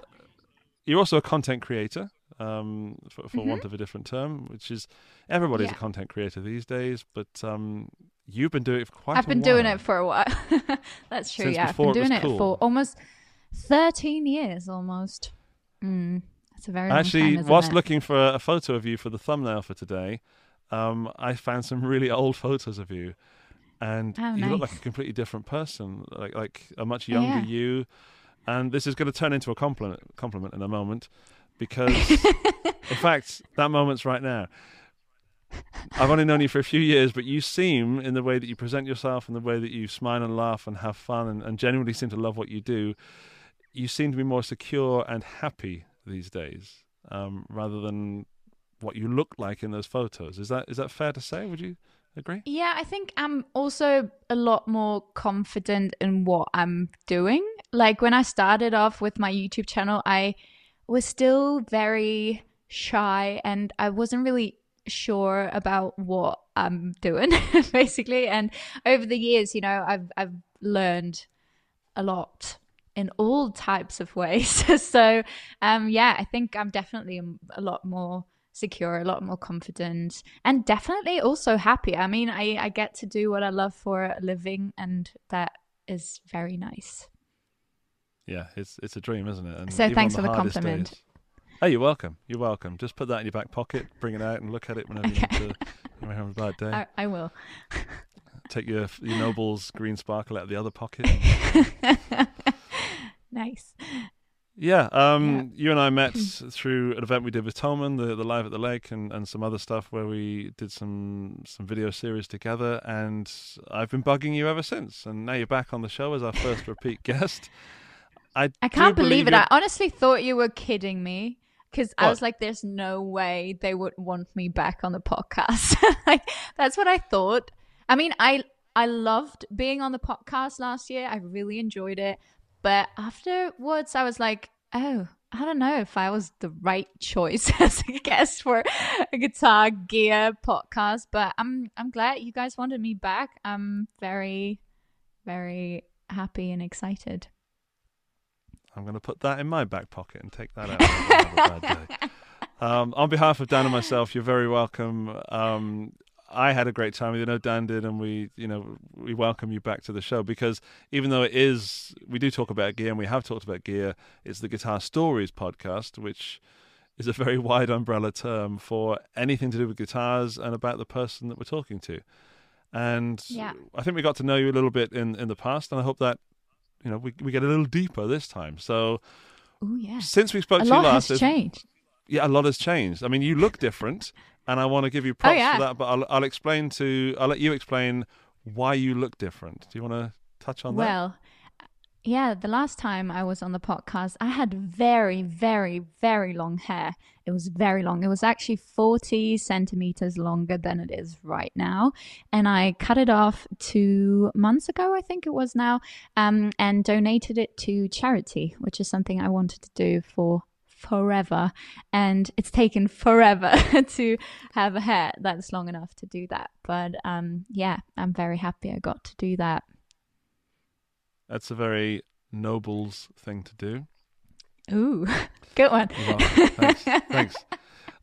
you're also a content creator, um, for, for Mm-hmm. want of a different term, which is everybody's a content creator these days. But um, you've been doing it for quite. I've been doing it for a while. (laughs) That's true. Since yeah, I've been doing it cool. for almost 13 years, almost. Mm, that's a very long Actually, time, whilst it? looking for a photo of you for the thumbnail for today, um, I found some really old (laughs) photos of you, and Oh, you look like a completely different person, like like a much younger Yeah. you. And this is going to turn into a compliment compliment in a moment. because, (laughs) in fact, that moment's right now. I've only known you for a few years, but you seem, in the way that you present yourself and the way that you smile and laugh and have fun and, and genuinely seem to love what you do, you seem to be more secure and happy these days, um, rather than what you look like in those photos. Is that is that fair to say? Would you agree? Yeah, I think I'm also a lot more confident in what I'm doing. Like when I started off with my YouTube channel, I was still very shy and I wasn't really sure about what I'm doing (laughs) basically and over the years, you know, I've I've learned a lot in all types of ways. (laughs) so, um yeah, I think I'm definitely a lot more secure, a lot more confident, and definitely also happy. I mean, I, I get to do what I love for a living, and that is very nice. Yeah, it's it's a dream, isn't it? And so thanks on for the compliment. days- Oh, you're welcome. You're welcome. Just put that in your back pocket, bring it out, and look at it whenever Okay. you, need to, (laughs) have a bad day. I, I will. (laughs) Take your your Nobel's green sparkle out of the other pocket. (laughs) nice. Yeah, um, you and I met (laughs) through an event we did with Thomann, the the live at the lake, and, and some other stuff where we did some some video series together. And I've been bugging you ever since. And now you're back on the show as our first (laughs) repeat guest. I I can't believe it. I honestly thought you were kidding me because I was like, "There's no way they would want me back on the podcast." (laughs) like that's what I thought. I mean, I I loved being on the podcast last year. I really enjoyed it, but afterwards, I was like, "Oh, I don't know if I was the right choice (laughs) as a guest for a guitar gear podcast." But I'm I'm glad you guys wanted me back. I'm very very happy and excited. I'm going to put that in my back pocket and take that out. whenever I have a bad day. (laughs) Um, on behalf of Dan and myself, you're very welcome. Um, I had a great time. You know, Dan did, and we, you know, we welcome you back to the show because even though it is, we do talk about gear, and we have talked about gear. It's the Guitar Stories podcast, which is a very (laughs) wide umbrella term for anything to do with guitars and about the person that we're talking to. And Yeah. I think we got to know you a little bit in in the past, and I hope that you know we we get a little deeper this time. So Oh yeah. since we spoke a to you lot last, has changed. yeah, a lot has changed. I mean, you look different, (laughs) and I want to give you props Oh, yeah. for that. But I'll I'll explain to I'll let you explain why you look different. Do you want to touch on that? Well, yeah, the last time I was on the podcast, I had very, very, very long hair. It was very long. It was actually 40 centimeters longer than it is right now. And I cut it off two months ago, I think it was now, um, and donated it to charity, which is something I wanted to do for forever. And it's taken forever (laughs) to have a hair that's long enough to do that. But um, yeah, I'm very happy I got to do that. That's a very nobles thing to do. Ooh, (laughs) good one. You're thanks, thanks.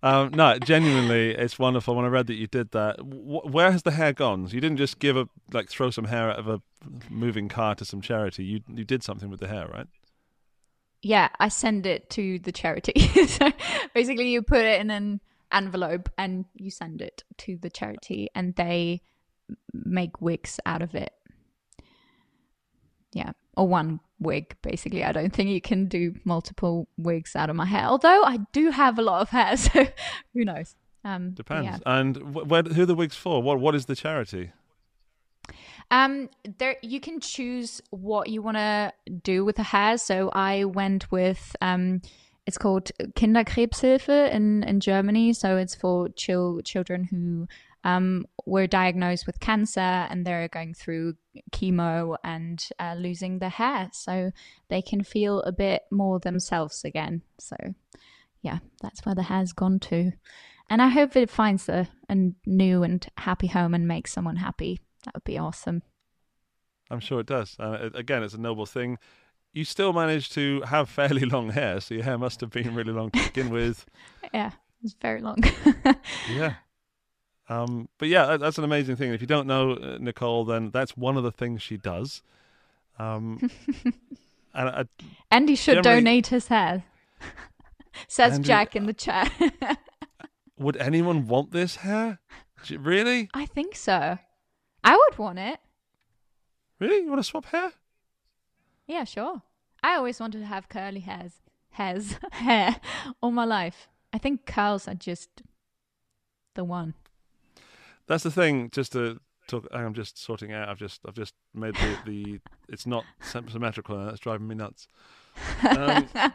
Um, no, genuinely, it's wonderful. When I read that you did that, wh- where has the hair gone? You didn't just give a like throw some hair out of a moving car to some charity. You you did something with the hair, right? Yeah, I send it to the charity. (laughs) so basically, you put it in an envelope and you send it to the charity, and they make wigs out of it. Yeah, or one wig, basically. I don't think you can do multiple wigs out of my hair. Although I do have a lot of hair, (laughs) so who knows? Um, Depends. Yeah. And wh- where who are the wigs for? What what is the charity? Um, there you can choose what you want to do with the hair. So I went with um, it's called Kinderkrebshilfe in in Germany. So it's for chil- children who um were diagnosed with cancer and they're going through chemo and uh, losing their hair, so they can feel a bit more themselves again. So yeah, that's where the hair's gone to. And I hope it finds a, a new and happy home and makes someone happy. That would be awesome. I'm sure it does. Uh, again, it's a noble thing. You still manage to have fairly (laughs) long hair, so your hair must have been really long to begin (laughs) with. Yeah, it's very long. (laughs) Yeah. Um, but yeah, that, that's an amazing thing. If you don't know uh, Nicole, then that's one of the things she does. Um, and I, Andy should Generally- donate his hair. Says Andy- Jack in the chat. would anyone want this hair? Really? I think so. I would want it. Really? You want to swap hair? Yeah, sure. I always wanted to have curly hairs. hairs, (laughs) hair all my life. I think curls are just the one. That's the thing. Just to talk, I'm just sorting out. I've just I've just made the, the it's not symmetrical, and that's driving me nuts. Um, (laughs)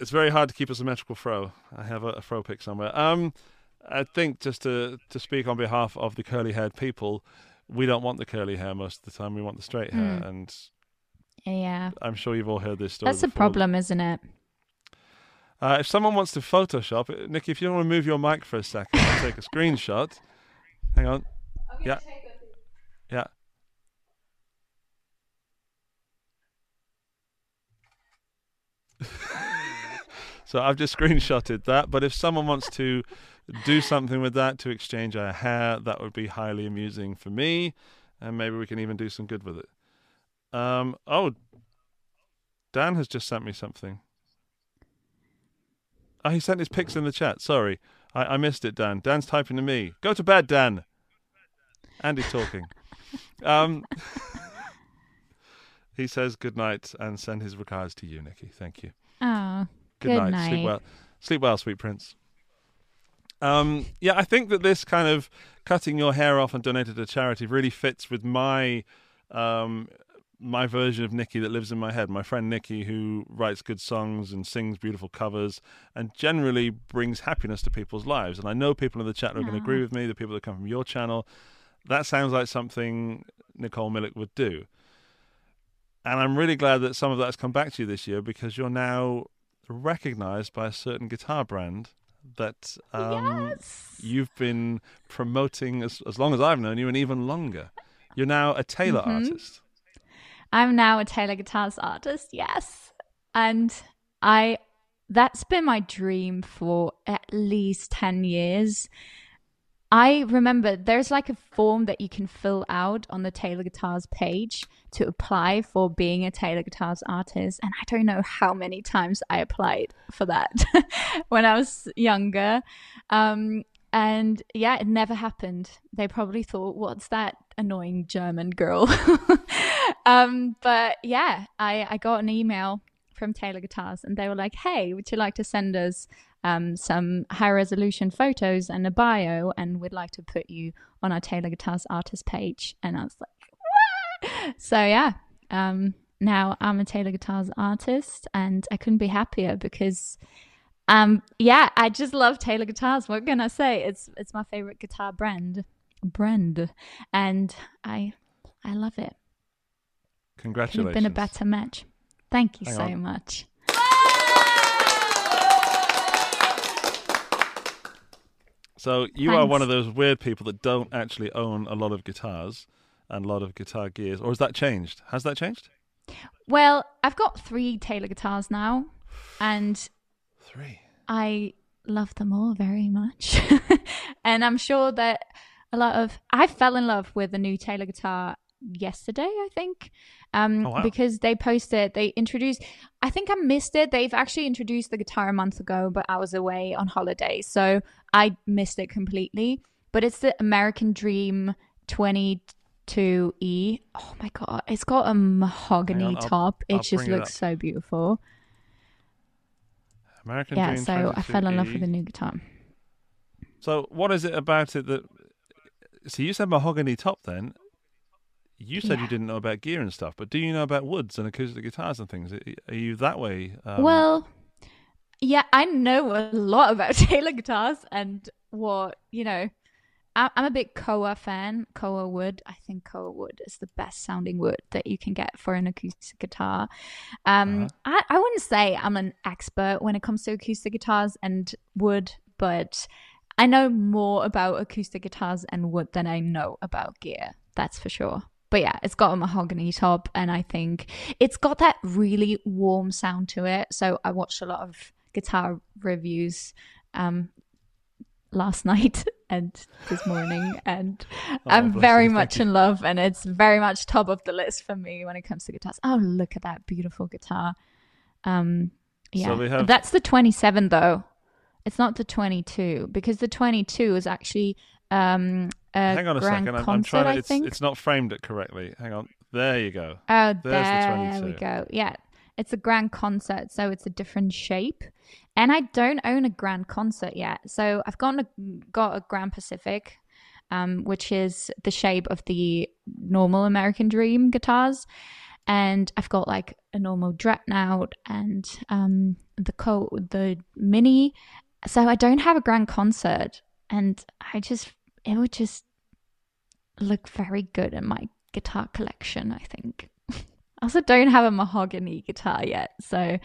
it's very hard to keep a symmetrical fro. I have a, a fro pick somewhere. Um, I think just to to speak on behalf of the curly haired people, we don't want the curly hair most of the time. We want the straight hair, Hmm. and Yeah. I'm sure you've all heard this story. That's the before. problem, isn't it? Uh, if someone wants to Photoshop, uh, Nikki, if you want to move your mic for a second, I'll take a (laughs) screenshot. Hang on. Yeah. Yeah. (laughs) so I've just screenshotted that. But if someone wants to do something with that to exchange our hair, that would be highly amusing for me, and maybe we can even do some good with it. Um. Oh, Dan has just sent me something. Oh, he sent his pics in the chat. Sorry, I, I missed it, Dan. Dan's typing to me. Go to bed, Dan. Andy's talking. Um, (laughs) he says good night and send his regards to you, Nikki. Thank you. Oh, Good, Good night. night. Sleep well. Sleep well, sweet prince. Um, yeah, I think that this kind of cutting your hair off and donate it to charity really fits with my um, my version of Nikki that lives in my head. My friend Nikki, who writes good songs and sings beautiful covers, and generally brings happiness to people's lives. And I know people in the chat are going to agree with me. The people that come from your channel, that sounds like something Nicole Millick would do. And I'm really glad that some of that has come back to you this year because you're now recognized by a certain guitar brand that um, yes. you've been promoting as, as long as I've known you and even longer. You're now a Taylor Mhm. artist. I'm now a Taylor Guitars artist, yes. And I that's been my dream for at least 10 years. I remember there's like a form that you can fill out on the Taylor Guitars page to apply for being a Taylor Guitars artist. And I don't know how many times I applied for that (laughs) when I was younger. Um, and yeah, it never happened. They probably thought, what's that annoying German girl? (laughs) um, but yeah, I, I got an email from Taylor Guitars and they were like, hey, would you like to send us um, some high resolution photos and a bio? And we'd like to put you on our Taylor Guitars artist page. And I was like, what? So yeah, um, now I'm a Taylor Guitars artist and I couldn't be happier because um yeah, I just love Taylor guitars. What can I say? It's it's my favorite guitar brand. Brand. And I I love it. Could Congratulations. have been a better match. Thank you Hang so on. much. So you are one of those weird people that don't actually own a lot of guitars and a lot of guitar gears, or has that changed? Has that changed? Well, I've got three Taylor guitars now, and Three. I love them all very much. (laughs) and I'm sure that a lot of I fell in love with the new Taylor guitar yesterday, I think. Um Oh, wow. because they posted they introduced I think I missed it. They've actually introduced the guitar a month ago, but I was away on holiday, so I missed it completely. But it's the American Dream 22E. Oh my god, it's got a mahogany on, I'll- top. It I'll just it looks so beautiful. American yeah, Dream so I fell in love with the new guitar. So what is it about it that? So you said mahogany top then. You said you didn't know about gear and stuff, but do you know about woods and acoustic guitars and things? Are you that way? Um, well, yeah, I know a lot about (laughs) Taylor guitars and what you know. I'm a big Koa fan. Koa wood. I think Koa wood is the best sounding wood that you can get for an acoustic guitar. Um, Uh-huh. I, I wouldn't say I'm an expert when it comes to acoustic guitars and wood, but I know more about acoustic guitars and wood than I know about gear. That's for sure. But yeah, it's got a mahogany top, and I think it's got that really warm sound to it. So I watched a lot of guitar reviews um, last (laughs) night and this morning, and I'm very you. Much in love, and it's very much top of the list for me when it comes to guitars. Oh, look at that beautiful guitar! Um, yeah, they have- that's the 27 though. It's not the 22 because the 22 is actually um, hang on a second. I'm, I'm trying to. It's, it's not framed it correctly. Hang on. There you go. Oh, There's the there we go. Yeah. It's a grand concert, so it's a different shape. And I don't own a grand concert yet, so I've got a, got a Grand Pacific, um, which is the shape of the normal American Dream guitars, and I've got like a normal Dreadnought and um, the co- the Mini. So I don't have a grand concert, and I just it would just look very good in my guitar collection. I think. (laughs) I also don't have a mahogany guitar yet, so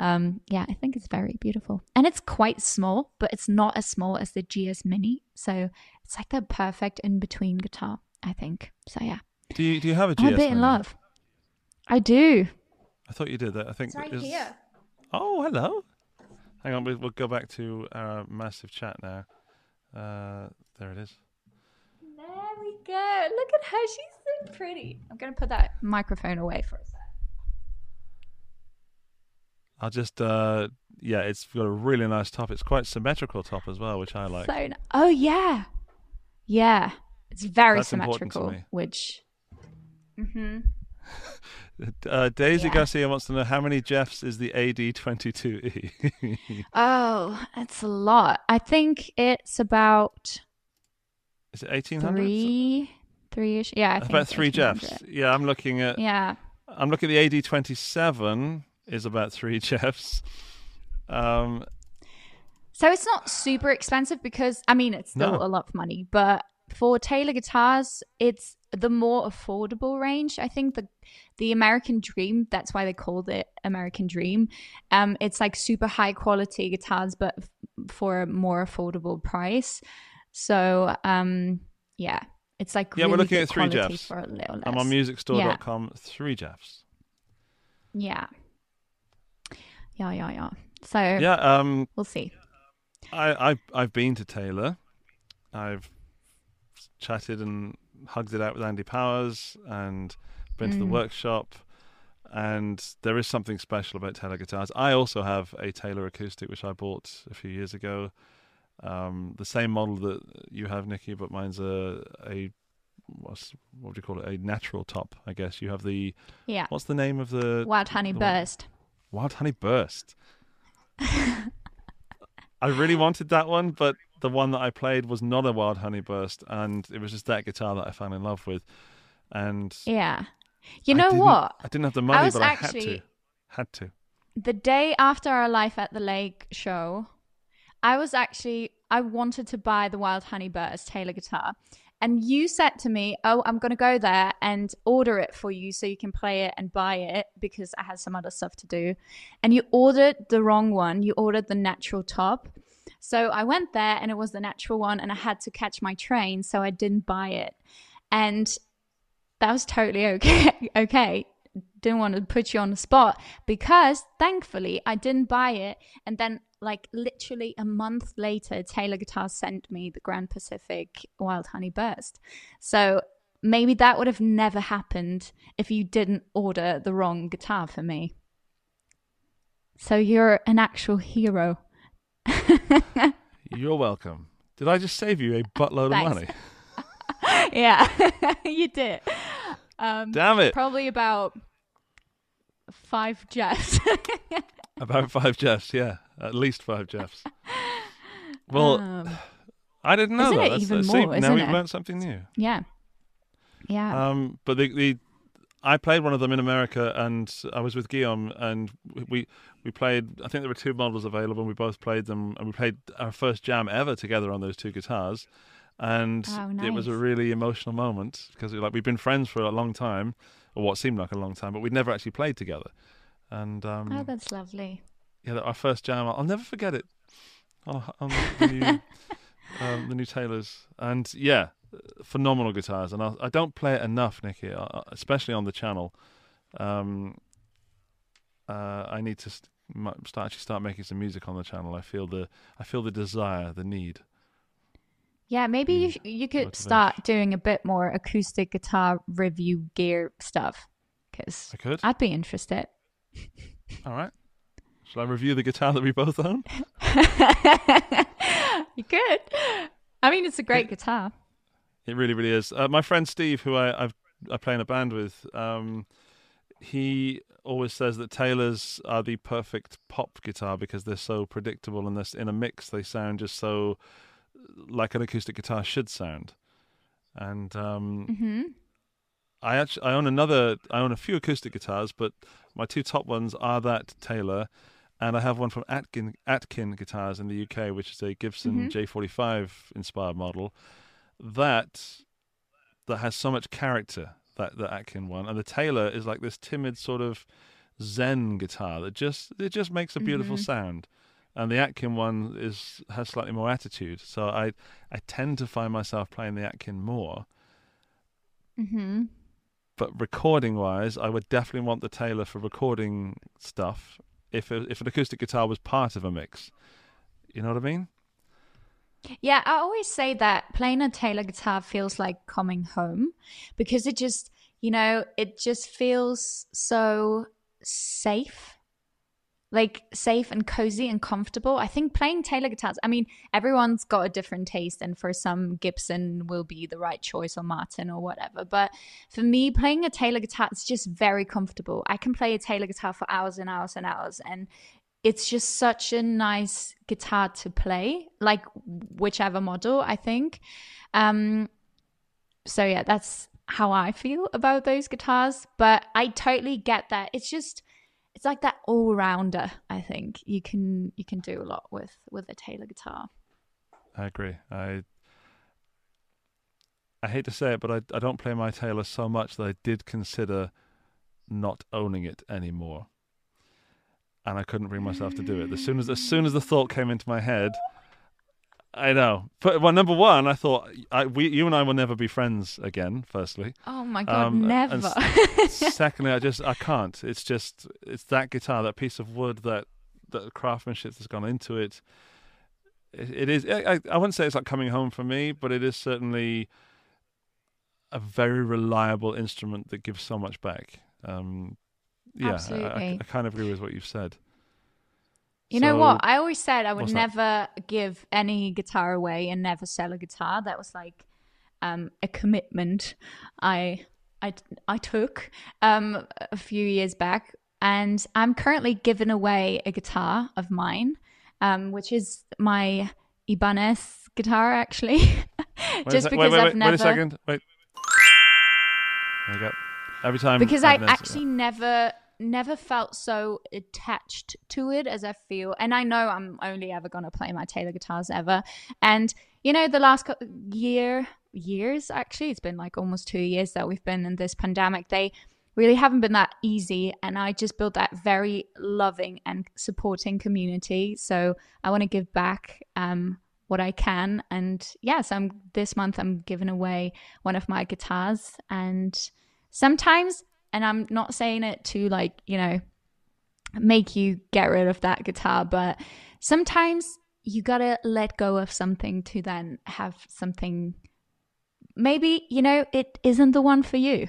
um, yeah, I think it's very beautiful. And it's quite small, but it's not as small as the GS Mini. So it's like the perfect in between guitar, I think. So yeah. Do you do you have a GS? I'm a bit in love. I do. I thought you did. That I think. It's right is- here. Oh, hello. Hang on, we'll go back to our massive chat now. Uh, there it is. There we go. Look at her. She's so pretty. I'm going to put that microphone away for a sec. I'll just, uh, yeah, it's got a really nice top. It's quite symmetrical top as well, which I like. So, oh, yeah. Yeah. It's very That's symmetrical, me. which. hmm (laughs) Uh, Daisy Yeah. Garcia wants to know how many Jeffs is the AD22E? (laughs) Oh, that's a lot. I think it's about is it 1800? three, three ish. Yeah, I think About three Jeffs. Yeah, I'm looking at. Yeah. I'm looking at the AD27 is about three (laughs) Jeffs. Um, So it's not super expensive because I mean it's still No. a lot of money, but for Taylor guitars, it's the more affordable range. I think the the American Dream, that's why they called it American Dream. Um, it's like super high quality guitars, but f- for a more affordable price. So um, yeah, it's like Yeah, we're looking at three Jeffs. for a little less. I'm on musicstore.com. Three Jeffs. Yeah, yeah, yeah, yeah. So Yeah. Um, we'll see. I, I I've been to Taylor. I've chatted and hugged it out with Andy Powers and been to the Mm. workshop. And there is something special about Taylor guitars. I also have a Taylor acoustic, which I bought a few years ago. Um, the same model that you have, Nikki, but mine's a a what's what do you call it? A natural top, I guess. You have the Yeah, what's the name of the Wild Honey the Burst. Wild Honey Burst. (laughs) I really wanted that one, but the one that I played was not a Wild Honey Burst, and it was just that guitar that I fell in love with. And Yeah. You know didn't- what? I didn't have the money, was but I had to. Had to. The day after our Life at the Lake show, I was actually I wanted to buy the Wild Honey Burst Taylor guitar. And you said to me, "Oh, I'm going to go there and order it for you so you can play it and buy it because I had some other stuff to do." And you ordered the wrong one. You ordered the natural top. So I went there and it was the natural one and I had to catch my train, so I didn't buy it. And that was totally (laughs) okay. okay. Didn't want to put you on the spot because thankfully I didn't buy it. And then, like, literally a month later, Taylor Guitar sent me the Grand Pacific Wild Honey Burst. So maybe that would have never happened if you didn't order the wrong guitar for me. So you're an actual hero. (laughs) You're welcome. Did I just save you a buttload of money? (laughs) yeah, (laughs) you did. Um, Damn it! probably about five Jeffs. About five Jeffs, yeah, at least five Jeffs. Well, Um, I didn't know isn't that. it That's- even that's- see, more, now isn't we've learned something new. yeah, yeah. Um, but the, the I played one of them in America, and I was with Guillaume, and we we played. I think there were two models available, and we both played them, and we played our first jam ever together on those two guitars, and Oh, it was a really emotional moment because like we've been friends for a long time, or what seemed like a long time, but we'd never actually played together, and um, oh, that's lovely. yeah, our first jam, I'll never forget it. On, on the new, (laughs) um, the new Taylors, and yeah, phenomenal guitars. And I, I don't play it enough, Nicky, uh, especially on the channel. Um, uh, I need to st- start actually start making some music on the channel. I feel the I feel the desire, the need. Yeah, maybe you Mm, sh- you could motivation. start doing a bit more acoustic guitar review gear stuff because I could. I'd be interested. (laughs) All right. Shall I review the guitar that we both own? (laughs) you could. I mean, it's a great guitar. It really, really is. Uh, my friend Steve, who I I've, I play in a band with, um, he always says that Taylors are the perfect pop guitar because they're so predictable and this in a mix they sound just so like an acoustic guitar should sound. And um, hmm I actually I own another I own a few acoustic guitars, but my two top ones are that Taylor, and I have one from Atkin Atkin Guitars in the UK, which is a Gibson Mhm. J45 inspired model. That that has so much character that the Atkin one, and the Taylor is like this timid sort of Zen guitar that just it just makes a beautiful Mhm. sound. And the Atkin one is has slightly more attitude, so I I tend to find myself playing the Atkin more Mm-hmm. but recording wise, I would definitely want the Taylor for recording stuff. If if an acoustic guitar was part of a mix, you know what I mean? Yeah, I always say that playing a Taylor guitar feels like coming home because it just, you know, it just feels so safe. Like safe and cozy and comfortable. I think playing Taylor guitars, I mean, everyone's got a different taste, and for some, Gibson will be the right choice or Martin or whatever. But for me, playing a Taylor guitar is just very comfortable. I can play a Taylor guitar for hours and hours and hours, and it's just such a nice guitar to play, like whichever model, I think. Um, so yeah, that's how I feel about those guitars. But I totally get that. It's just it's like that all rounder, I think. You can you can do a lot with with a Taylor guitar. I agree. I I hate to say it, but I I don't play my Taylor so much that I did consider not owning it anymore. And I couldn't bring myself to do it. As soon as as soon as the thought came into my head, I know. But well, number one, I thought I, we, you and I will never be friends again. Firstly, Oh my god, Um, never. (laughs) secondly, I just I can't. It's just it's that guitar, that piece of wood, that that craftsmanship that's gone into it. It, it is. I, I I wouldn't say it's like coming home for me, but it is certainly a very reliable instrument that gives so much back. Um, yeah, I- I, I, kind of agree with what you've said. You know what? I always said I would what's that? never give any guitar away and never sell a guitar. That was like um, a commitment I I I took um, a few years back, and I'm currently giving away a guitar of mine, um, which is my Ibanez guitar, actually. (laughs) Just because wait, wait, I've wait, never Wait a second. Wait. There you go. Every time. because I I've noticed- actually never never felt so attached to it as I feel and I know I'm only ever going to play my Taylor guitars ever. And you know the last cou- year years actually it's been like almost 2 years that we've been in this pandemic they really haven't been that easy and I just built that very loving and supporting community. So I want to give back um what I can and yes I'm this month I'm giving away one of my guitars and sometimes and i'm not saying it to like you know make you get rid of that guitar but sometimes you gotta let go of something to then have something maybe you know it isn't the one for you.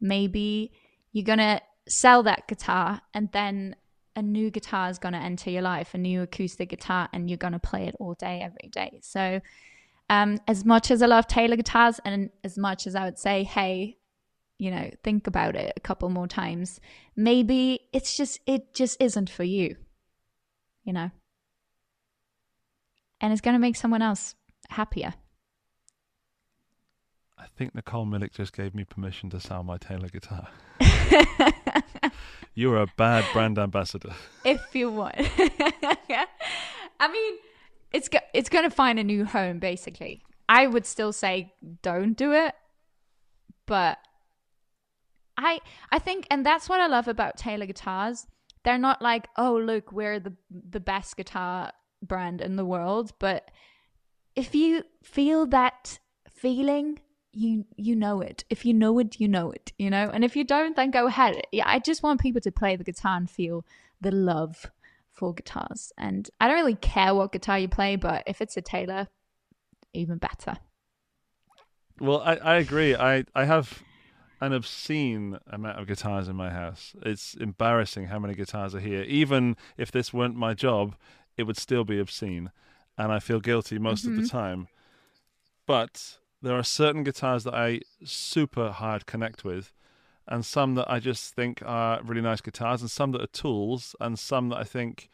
Maybe you're gonna sell that guitar and then a new guitar is gonna enter your life a new acoustic guitar and you're gonna play it all day every day. So um, as much as I love Taylor guitars, and as much as I would say, hey, you know, think about it a couple more times, maybe it's just, it just isn't for you, you know? And it's going to make someone else happier. I think Nicole Millick just gave me permission to sell my Taylor guitar. (laughs) You're a bad brand ambassador. if you want. (laughs) I mean, it's go- it's going to find a new home basically. I would still say don't do it, but I I think and that's what I love about Taylor guitars. They're not like, "Oh, look, we're the the best guitar brand in the world," but if you feel that feeling, you you know it. If you know it, you know it, you know? And if you don't, then go ahead. Yeah, I just want people to play the guitar and feel the love for guitars. And I don't really care what guitar you play, but if it's a Taylor, even better. Well, I, I agree. I, I have an obscene amount of guitars in my house. It's embarrassing how many guitars are here. Even if this weren't my job, it would still be obscene. And I feel guilty most of the time. But there are certain guitars that I super hard connect with. and some that I just think are really nice guitars, and some that are tools, and some that I think,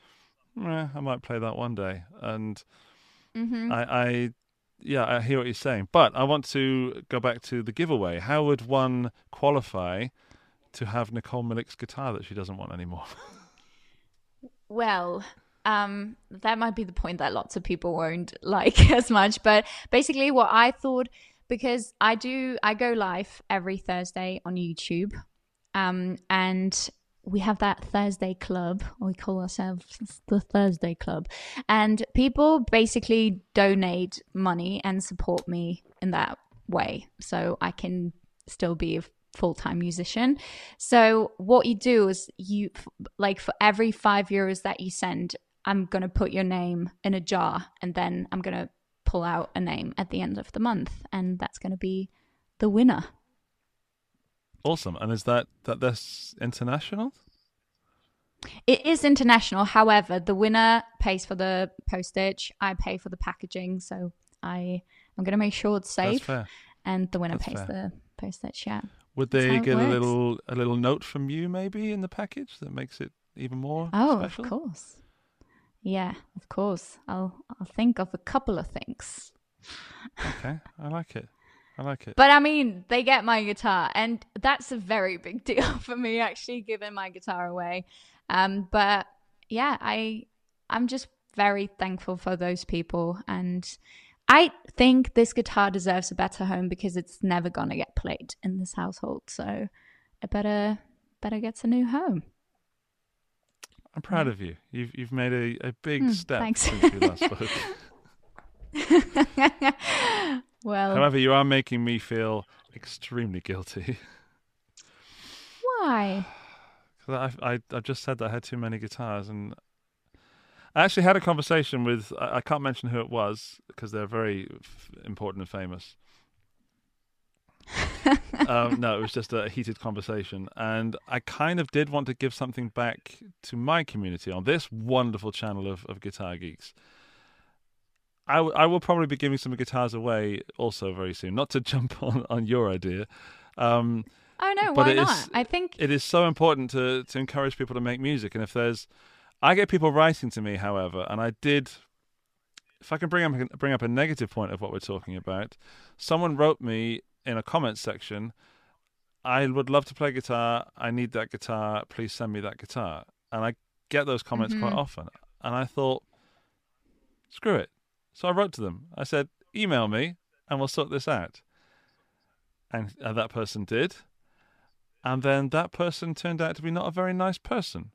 eh, I might play that one day. And Mm-hmm. I, I, yeah, I hear what you're saying, but I want to go back to the giveaway. How would one qualify to have Nicole Millick's guitar that she doesn't want anymore? (laughs) Well, um, that might be the point that lots of people won't (laughs) like as much. But basically, what I thought, because I do, I go live every Thursday on YouTube, um, and we have that Thursday club. We call ourselves the Thursday club, and people basically donate money and support me in that way, so I can still be a full-time musician. So what you do is you like for every 5 euros that you send, I'm going to put your name in a jar and then I'm going to pull out a name at the end of the month and that's going to be the winner. Awesome. And is that that this international? It is international. However, the winner pays for the postage. I pay for the packaging, so I I'm going to make sure it's That's safe fair. and the winner That's pays fair. the postage, yeah. Would they get a little a little note from you maybe in the package that makes it even more Oh, special? of course. Yeah, of course. I'll I'll think of a couple of things. Okay, I like it. I like it. But I mean, they get my guitar, and that's a very big (laughs) deal for me, actually, giving my guitar away. Um, but yeah, I I'm just very thankful for those people, and I think this guitar deserves a better home because it's never gonna get played in this household. So it better better gets a new home. I'm proud of you. You've you've made a, a big Hmm, step thanks. since we last spoke. (laughs) (laughs) well, However, you are making me feel extremely guilty. why? (sighs) 'Cause I, I I just said that I had too many guitars, and I actually had a conversation with I, I can't mention who it was because they're very f- important and famous. (laughs) um, no, it was just a heated conversation, and I kind of did want to give something back to my community on this wonderful channel of, of guitar geeks. I, w- I will probably be giving some guitars away also very soon. Not to (laughs) jump on, on your idea, um, Oh no, why not? is- I think it is so important to to encourage people to make music and if there's i get people writing to me however and i did if i can bring up bring up a negative point of what we're talking about someone wrote me in a comment section i would love to play guitar i need that guitar please send me that guitar and i get those comments quite Mhm. often and i thought screw it so i wrote to them. I said email me and we'll sort this out. And, and that person did. And then that person turned out to be not a very nice person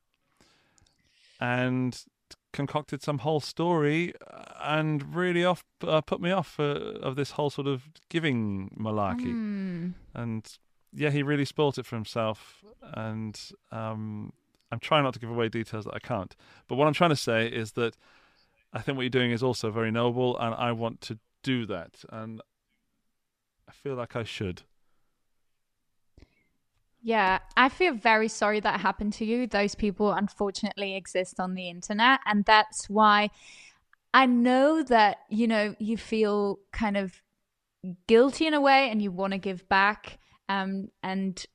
and concocted some whole story uh, and really off uh, put me off uh, of this whole sort of giving malarkey. Hmm. and yeah he really spoilt it for himself. And um, i'm trying not to give away details that i can't. But what i'm trying to say is that i think what you're doing is also very noble and i want to do that and i feel like i should Yeah, I feel very sorry that happened to you. Those people unfortunately exist on the internet. And that's why I know that, you know, you feel kind of guilty in a way and you want to give back. Um, and,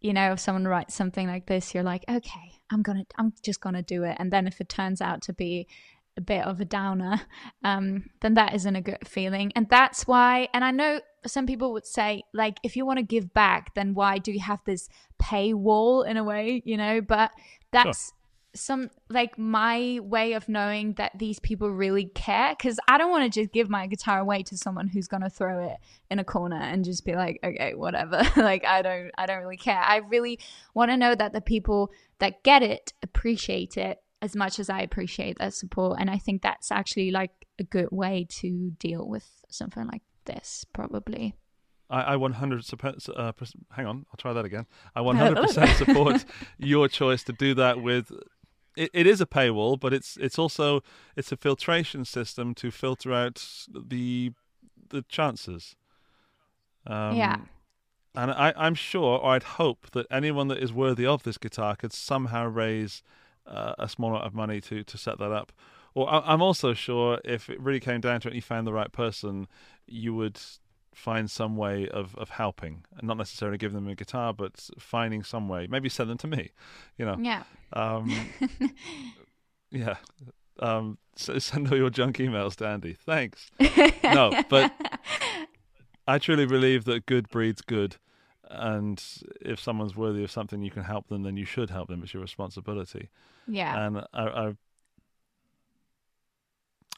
you know, if someone writes something like this, you're like, okay, I'm to, I'm just to do it. And then if it turns out to be a bit of a downer, um, then that isn't a good feeling. And that's why, and I know some people would say, like, if you want to give back, then why do you have this paywall in a way, you know? But that's some, like, my way of knowing that these people really care. Cause I don't want to just give my guitar away to someone who's going to throw it in a corner and just be like, okay, whatever. (laughs) like, I don't, I don't really care. I really want to know that the people that get it appreciate it as much as I appreciate that support. And I think that's actually like a good way to deal with something like this, probably. I, I 100 uh, hang on, I'll try that again. I 100% support (laughs) your choice to do that with. It, it is a paywall, but it's it's also it's a filtration system to filter out the the chances. Um, Yeah. and I, I'm sure, or I'd hope that anyone that is worthy of this guitar could somehow raise uh, a small amount of money to to set that up. Or I, I'm also sure if it really came down to it, and you found the right person, you would find some way of, of helping, and not necessarily giving them a guitar, but finding some way. Maybe send them to me, you know. Yeah. Um, (laughs) yeah. Um, so (laughs) send all your junk emails to Andy. Thanks. (laughs) no, but I truly believe that good breeds good, and if someone's worthy of something, you can help them. Then you should help them. It's your responsibility. Yeah. And I, I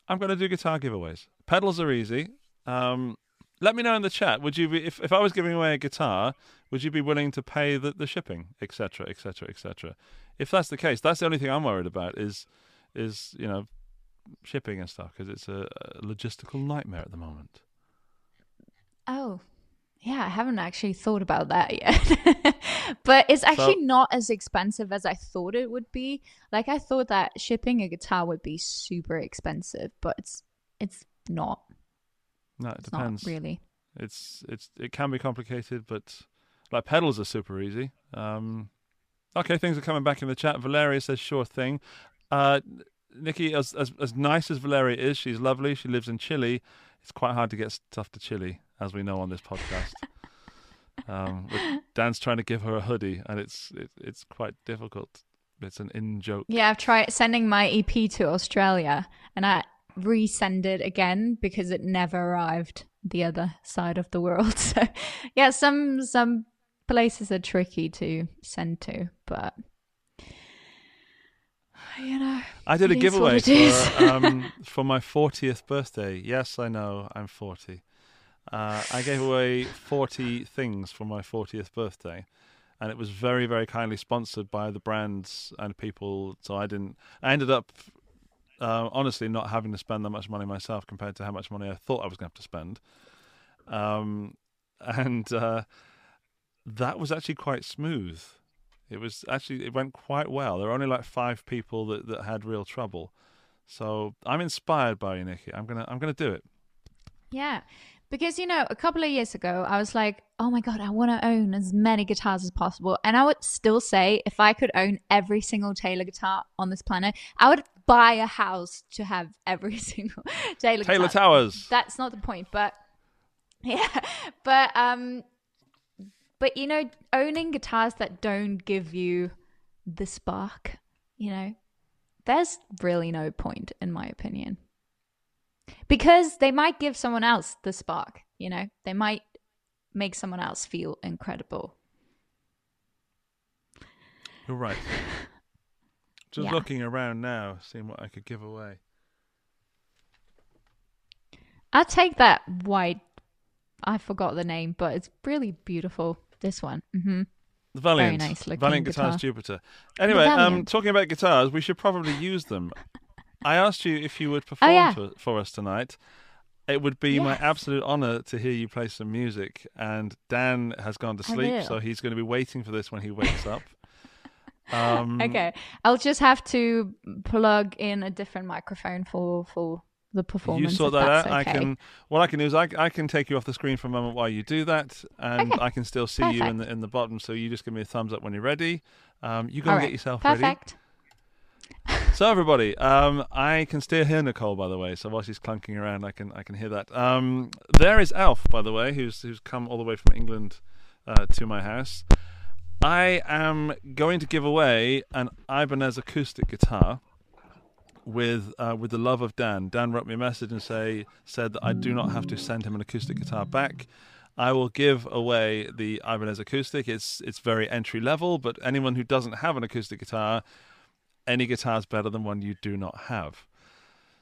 I'm going to do guitar giveaways. Pedals are easy. Um, let me know in the chat. Would you be if, if I was giving away a guitar? Would you be willing to pay the, the shipping, etc., etc., etc.? If that's the case, that's the only thing I'm worried about is is you know shipping and stuff because it's a, a logistical nightmare at the moment. Oh, yeah, I haven't actually thought about that (laughs) yet. but it's actually So- not as expensive as I thought it would be. Like I thought that shipping a guitar would be super expensive, but it's it's not. No, it It's depends. not really. It's it's it can be complicated, but like pedals are super easy. Um, okay, things are coming back in the chat. Valeria says sure thing. Uh, Nikki, as, as as nice as Valeria is, she's lovely. She lives in Chile. It's quite hard to get stuff to Chile, as we know on this podcast. (laughs) um, Dan's trying to give her a hoodie, and it's it, it's quite difficult. It's an in joke. Yeah, I've tried sending my EP to Australia and I resend it again because it never arrived the other side of the world. (laughs) So yeah, some some places are tricky to send to, but you know. I did a It is what giveaway for, (laughs) um, for my 40th birthday. Yes, I know, I'm 40. Uh, I gave away 40 things for my 40th birthday, and it was very, very kindly sponsored by the brands and people. So I didn't. I ended up, uh, honestly, not having to spend that much money myself compared to how much money I thought I was going to have to spend. Um, and uh, that was actually quite smooth. It was actually it went quite well. There were only like five people that, that had real trouble. So I'm inspired by you, Nikki. I'm gonna I'm gonna do it. Yeah. Because, you know, a couple of years ago, I was like, oh my God, I want to own as many guitars as possible. And I would still say, if I could own every single Taylor guitar on this planet, I would buy a house to have every (laughs) single Taylor Taylor guitar. Towers. That's not the point, but (laughs) yeah. But, um, but, you know, owning guitars that don't give you the spark, you know, there's really no point, in my opinion because they might give someone else the spark you know they might make someone else feel incredible You're right. (laughs) Just Yeah. looking around now, seeing what I could give away. i'll take that white i forgot the name but it's really beautiful this one Mm-hmm. The Valiant, nice looking Valiant Guitars guitar. Jupiter. Anyway, um, talking about guitars, we should probably use them. (laughs) I asked you if you would perform Oh, yeah. for, for us tonight. It would be my absolute honor to hear you play some music. And Dan has gone to sleep, so he's going to be waiting for this when he wakes up. (laughs) Um, okay i'll just have to plug in a different microphone for for the performance You sort that out. I can. What I can do is I, I can take you off the screen for a moment while you do that, and Okay. I can still see you in the in the bottom. So you just give me a thumbs up when you're ready. Um, you go All and right. get yourself ready. So everybody, um, I can still hear Nicole by the way. So while she's clunking around, I can I can hear that. Um, there is Alf by the way, who's who's come all the way from England uh, to my house. I am going to give away an Ibanez acoustic guitar with uh, with the love of Dan. Dan wrote me a message and say said that I do not have to send him an acoustic guitar back. I will give away the Ibanez acoustic. It's it's very entry level, but anyone who doesn't have an acoustic guitar, any guitar is better than one you do not have.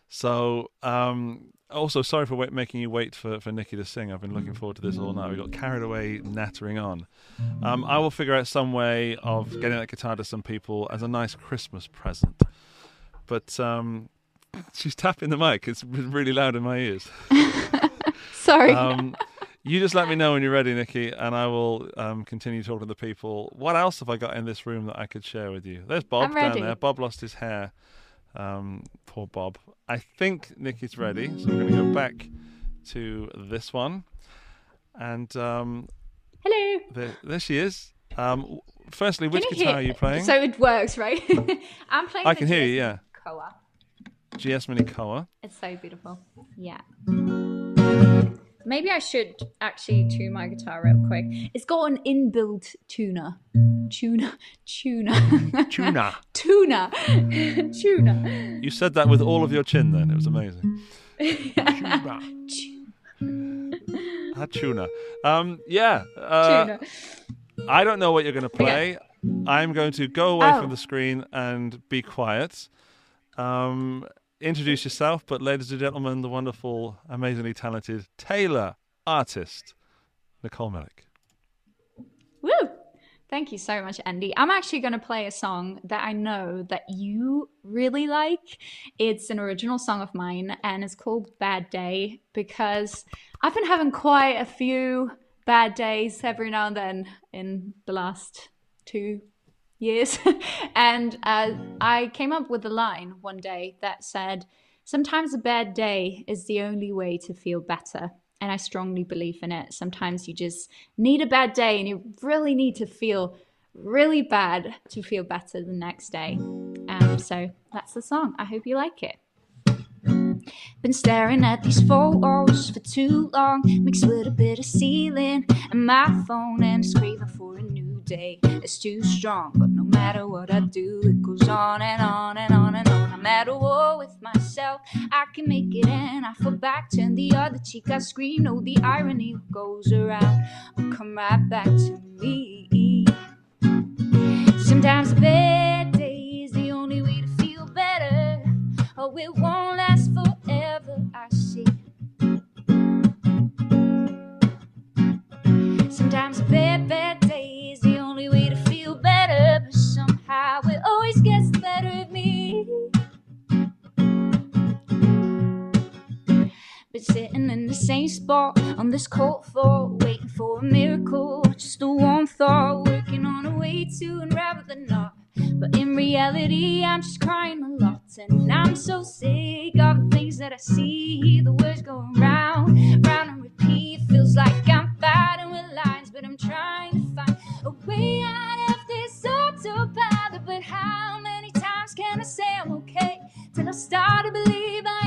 So, um, also sorry for wait, making you wait for, for Nikki to sing. I've been looking forward to this all night. We got carried away nattering on. Um, I will figure out some way of getting that guitar to some people as a nice Christmas present. But um, she's tapping the mic. It's really loud in my ears. (laughs) sorry Um, you just let me know when you're ready, Nikki, and I will um, continue talking to the people. What else have I got in this room that I could share with you? There's Bob down there. Bob lost his hair. Um, poor Bob. I think Nikki's ready, so I'm going to go back to this one. And um, hello there, there she is. Um, firstly, which guitar hear- are you playing? So it works, right? (laughs) I'm playing. I the can hear you, yeah. Koa. GS Mini Koa. It's so beautiful. Yeah. Maybe I should actually tune my guitar real quick. It's got an inbuilt tuner. Tuner. Tuner. Tuna. Tuner. Tuner. (laughs) You said that with all of your chin then. It was amazing. Ah, (laughs) tuna. Um, yeah. Uh, Tuner. I don't know what you're going to play. I'm going to go away Oh. from the screen and be quiet. Um, introduce yourself, but ladies and gentlemen, the wonderful, amazingly talented Taylor artist, Nicole Millick. Woo! Thank you so much, Andy. I'm actually going to play a song that I know that you really like. It's an original song of mine and it's called Bad Day because I've been having quite a few bad days every now and then in the last two years. (laughs) and uh, I came up with a line one day that said, Sometimes a bad day is the only way to feel better. And I strongly believe in it. Sometimes you just need a bad day and you really need to feel really bad to feel better the next day. Um, so that's the song. I hope you like it. Been staring at these photos for too long, mixed with a bit of ceiling and my phone, and craving for a new day. It's too strong, but no matter what I do, it goes on and on and on and on. I'm at war with myself, I can make it, and I fall back, turn the other cheek. I scream, no, the irony goes around come right back to me. Sometimes a bad day is the only way to feel better. Oh, it won't last forever, I see. Sometimes a bad, same spot on this cold floor, waiting for a miracle, just a warm thought, working on a way to unravel the knot. But in reality, I'm just crying a lot, and I'm so sick of the things that I see. The words going round, round and repeat. Feels like I'm fighting with lines, but I'm trying to find a way out of this autopilot. But how many times can I say I'm okay till I start to believe I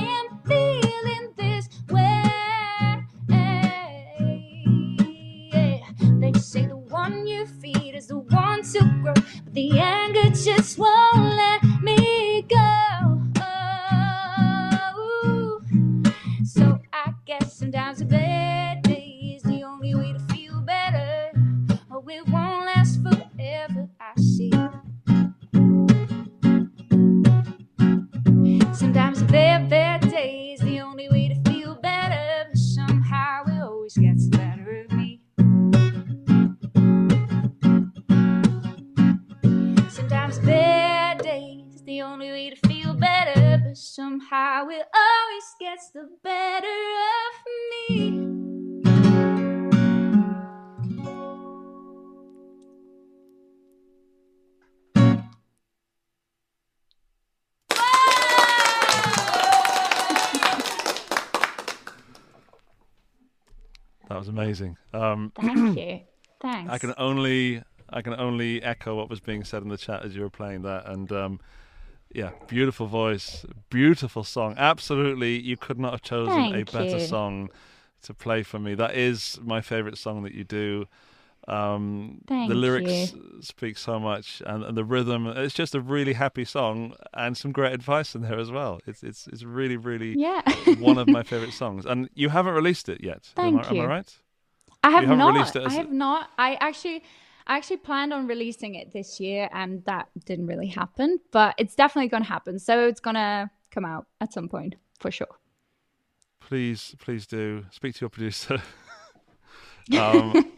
the anger just won't let somehow it always gets the better of me. That was amazing. Um, Thank you. (clears throat) Thanks. I can only I can only echo what was being said in the chat as you were playing that, and um, yeah, beautiful voice, beautiful song. Absolutely, you could not have chosen a better you. song to play for me. That is my favorite song that you do. Um, Thank the lyrics you. speak so much, and, and the rhythm. It's just a really happy song, and some great advice in there as well. It's it's it's really really Yeah. one of my (laughs) favorite songs, and you haven't released it yet. am, I, Thank am I right? I have haven't not. released it as I have not. I actually, I actually planned on releasing it this year, and that didn't really happen. But it's definitely going to happen. So it's going to come out at some point for sure. please please do speak to your producer (laughs) um, (laughs)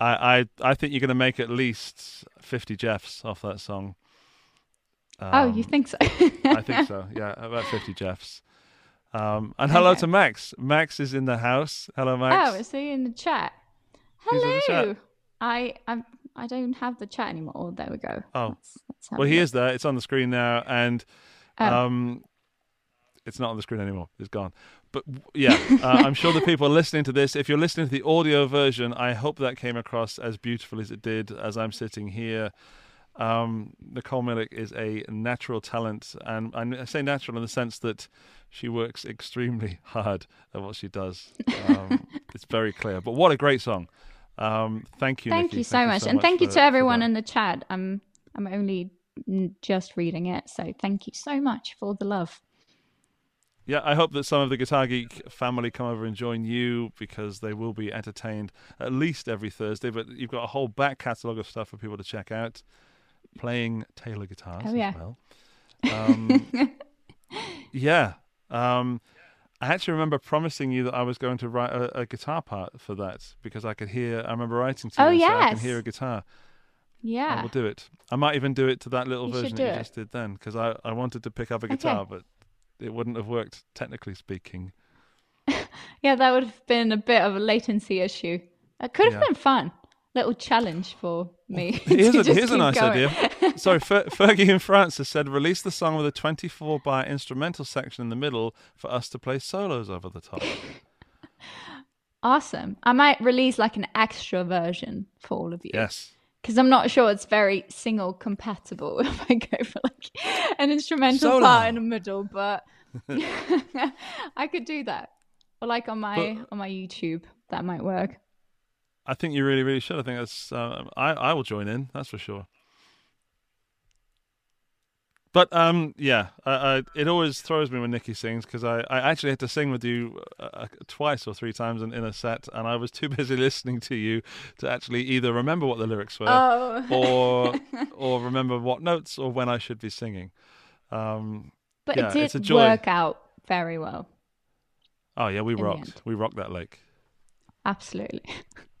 I, I i think you're going to make at least 50 jeffs off that song oh, you Um, think so? i think so (laughs) yeah about 50 jeffs um, and hello Okay. to max max is in the house hello max Oh, is he in the chat? Hello. I I'm, I don't have the chat anymore. Oh, there we go. Oh. Let's- let's well a he is there it's on the screen now and Oh. um, it's not on the screen anymore it's gone but yeah uh, i'm sure the people listening to this if you're listening to the audio version i hope that came across as beautiful as it did as i'm sitting here Um, Nicole Millick is a natural talent, and I say natural in the sense that she works extremely (laughs) hard at what she does. Um, (laughs) it's very clear. But what a great song! Um, thank you. Thank Nikki. you so much, and much thank you for- to everyone in the chat. I'm I'm only just reading it, so thank you so much for the love. Yeah, I hope that some of the Guitar Geek family come over and join you because they will be entertained at least every Thursday. But you've got a whole back catalogue of stuff for people to check out, playing Taylor guitars Oh, yeah. as well. Um, (laughs) yeah. Um, I actually remember promising you that I was going to write a, a guitar part for that because I could hear. I remember writing to oh, you Oh, and say, I can hear a guitar. Yeah, I will do it. I might even do it to that little You version that you it. just did then because I, I wanted to pick up a guitar, but it wouldn't have worked technically speaking. (laughs) Yeah, that would have been a bit of a latency issue. It could have Yeah. been fun. Little challenge for me. (laughs) (laughs) Here's a, here's a nice going. idea. (laughs) Sorry, Fer- Fergie in France has said release the song with a 24 bar instrumental section in the middle for us to play solos over the top. Awesome. I might release like an extra version for all of you. yes. Because I'm not sure it's very single compatible if I go for like an instrumental Solo. part in the middle, but I could do that. Or like on my on my YouTube, that might work. I think you really, really should. I think that's. Uh, I I will join in. That's for sure. But um, yeah, I, I, it always throws me when Nikki sings because I, I actually had to sing with you uh, twice or three times in, in a set, and I was too (laughs) busy listening to you to actually either remember what the lyrics were Oh, or (laughs) or remember what notes or when I should be singing. Um, but yeah, it did work out very well. oh yeah, we rocked. We rocked that lake. Absolutely. (laughs)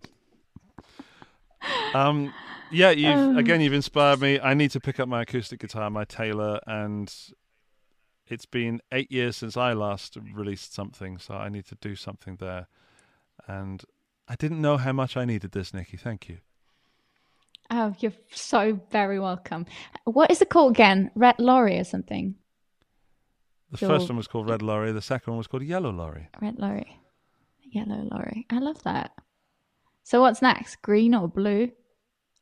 Um, yeah, you've Um, again you've inspired me. I need to pick up my acoustic guitar, my Taylor, and it's been eight years since I last released something, so I need to do something there. And I didn't know how much I needed this, Nikki. Thank you. Oh, you're so very welcome. What is it called again? Red Lorry or something? The Your- first one was called Red Lorry. The second one was called Yellow Lorry. Red Lorry. Yellow Lorry. I love that. So what's next? Green or blue?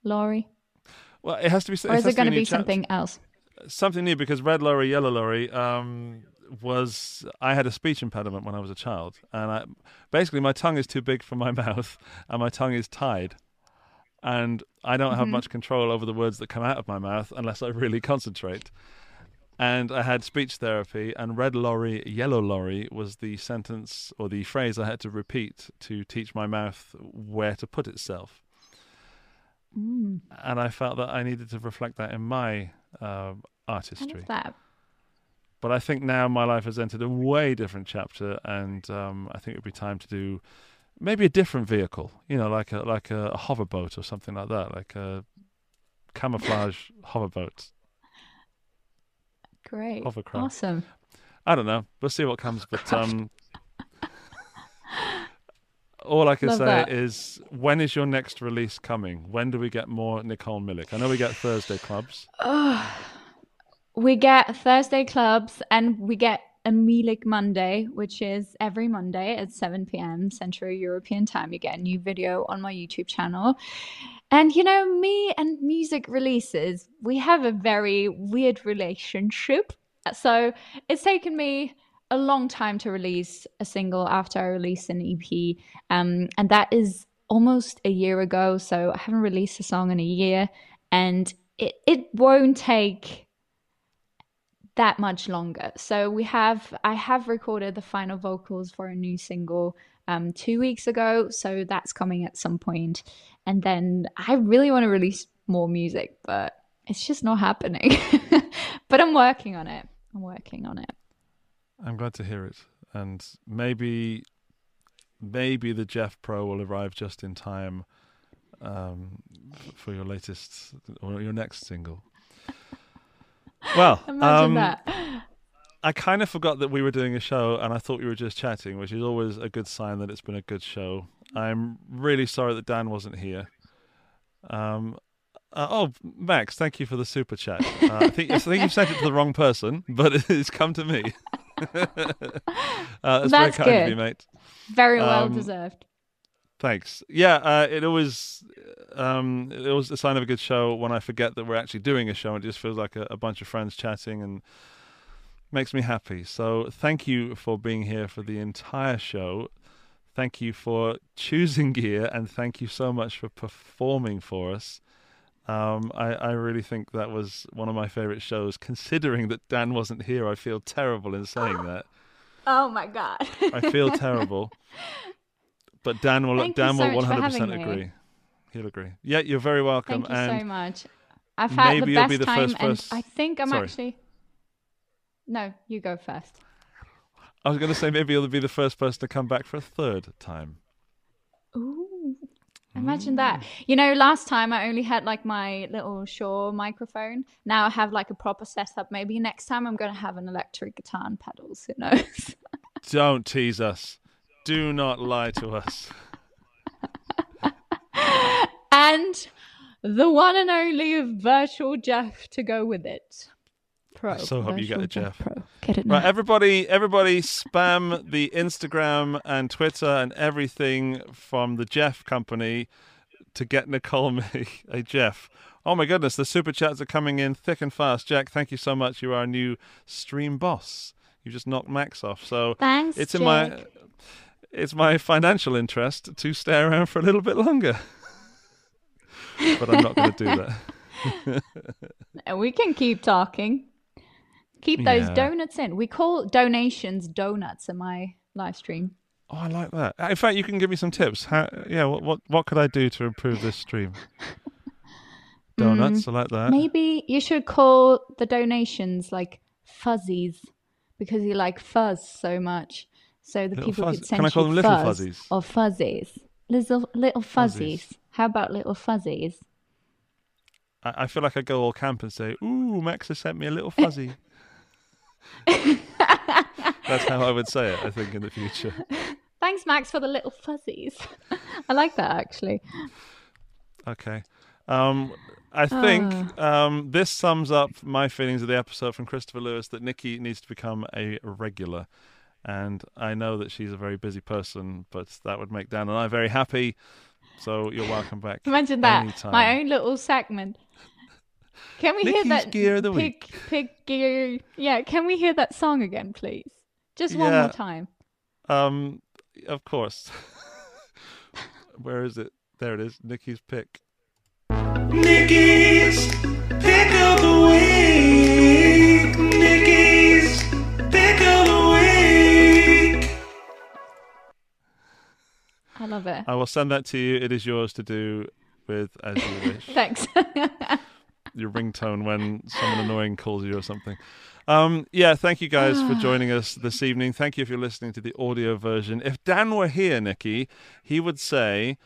Lorry? Well, it has to be. Or is it going to be something else? something new because red lorry yellow lorry um was i had a speech impediment when i was a child and i basically my tongue is too big for my (laughs) mouth and my tongue is tied and i don't have much control over the words that come out of my mouth unless i really concentrate and i had speech therapy and red lorry yellow lorry was the sentence or the phrase i had to repeat to teach my mouth where to put itself Mm, and i felt that i needed to reflect that in my I artistry that. but I think now my life has entered a way different chapter, and um, I think it would be time to do maybe a different vehicle. You know, like a like a, a hoverboat or something like that, like a camouflage (laughs) hoverboat. Great. Hovercraft. Awesome. I don't know. We'll see what comes. But (laughs) um, all I can Love say that. is, when is your next release coming? When do we get more Nicole Millick? I know we get Thursday clubs. Oh, (sighs) We get Thursday clubs and we get a Monday, which is every Monday at 7 p.m. Central European time. You get a new video on my YouTube channel. And you know, me and music releases, we have a very weird relationship. So it's taken me a long time to release a single after I released an EP. Um, and that is almost a year ago. So I haven't released a song in a year. And it, it won't take that much longer. So we have I have recorded the final vocals for a new single um 2 weeks ago, so that's coming at some point. And then I really want to release more music, but it's just not happening. (laughs) but I'm working on it. I'm working on it. I'm glad to hear it, and maybe, maybe the Jeff Pro will arrive just in time um, for your latest or your next single. Well, (laughs) Imagine um, that. I kind of forgot that we were doing a show, and I thought we were just chatting, which is always a good sign that it's been a good show. I'm really sorry that Dan wasn't here. Um, uh, oh, Max, thank you for the super chat. Uh, I think I think you've sent it to the wrong person, (laughs) but it's come to me. (laughs) uh, that's, very That's kind of you, mate. Very well um, deserved. Thanks. Yeah, uh, it always um, it was a sign of a good show when I forget that we're actually doing a show. It just feels like a, a bunch of friends chatting and makes me happy. So thank you for being here for the entire show. Thank you for choosing (laughs) gear, and thank you so much for performing for us. Um, I, I really think that was one of my favorite shows. Considering that Dan wasn't here, I feel terrible in saying (laughs) that. Oh my god. I feel (laughs) terrible. But Dan will Thank Dan so will 100% agree. me. He'll agree. Yeah, you're very welcome. Thank you and so much. I've had maybe the you'll best be the time, first and I think I'm Sorry. actually. No, you go first. I was going to say maybe you'll be the first person to come back for a third time. Ooh. Imagine that. Mm. You know, last time I only had like my little Shure microphone. Now I have like a proper setup. Maybe next time I'm going to have an electric guitar and pedals. Who knows? (laughs) Don't tease us. Do not lie to us. And the one and only virtual Jeff to go with it. Pro. I so hope you get Virtual a Jeff. Pro. Get it now. Right, everybody, everybody, spam the Instagram and Twitter and everything from the Jeff Company to get Nicole (laughs) me a Jeff. Oh my goodness, the super chats are coming in thick and fast. Jack, thank you so much. You are our new stream boss. You just knocked Max off. So Thanks, it's in my Jack. it's my financial interest to stay around for a little bit longer. But I'm not going to do that. (laughs) We can keep talking. Keep those Yeah. donuts in. We call donations donuts in my live stream. Oh, I like that. In fact, you can give me some tips. How, yeah, what, what what could I do to improve this stream? (laughs) Hmm. Donuts, I like that. Maybe you should call the donations like fuzzies because you like fuzz so much. So the Little people fuzz- could send can I call you them little fuzz fuzzies? or fuzzies. Little little fuzzies. Fuzzies. How about little fuzzies? I, I feel like I go all camp and say, "Ooh, Max has sent me a little fuzzy." (laughs) That's how I would say it. I think in the future. Thanks, Max, for the little fuzzies. (laughs) I like that actually. Okay. Um, I think um, this sums up my feelings of the episode from Christopher Lewis that Nikki needs to become a regular. And I know that she's a very busy person, but that would make Dan and I very happy. So you're welcome back. Imagine that. anytime. My own little segment. Can we Nikki's hear that Gear of the pig, Week. pig gear? Yeah, can we hear that song again, please? Just one Yeah. more time. Um, of course. (laughs) Where is it? There it is. Nikki's pick. Nikki's pick of the week. Nikki's pick of I love it. I will send that to you. It is yours to do with as you (laughs) wish. Thanks. (laughs) Your ringtone when someone annoying calls you or something. Um, yeah, thank you guys for (sighs) joining us this evening. Thank you if you're listening to the audio version. If Dan were here, Nikki, he would say,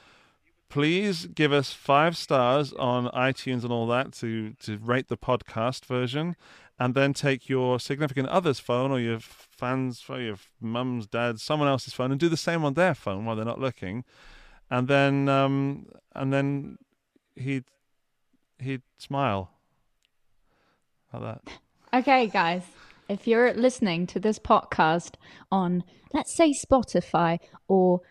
please give us five stars on iTunes and all that to, to rate the podcast version, and then take your significant other's phone or your fans, or your mum's, dad's, someone else's phone, and do the same on their phone while they're not looking, and then um, and then he'd he'd smile like that. okay, guys. If you're listening to this podcast on, let's say, Spotify or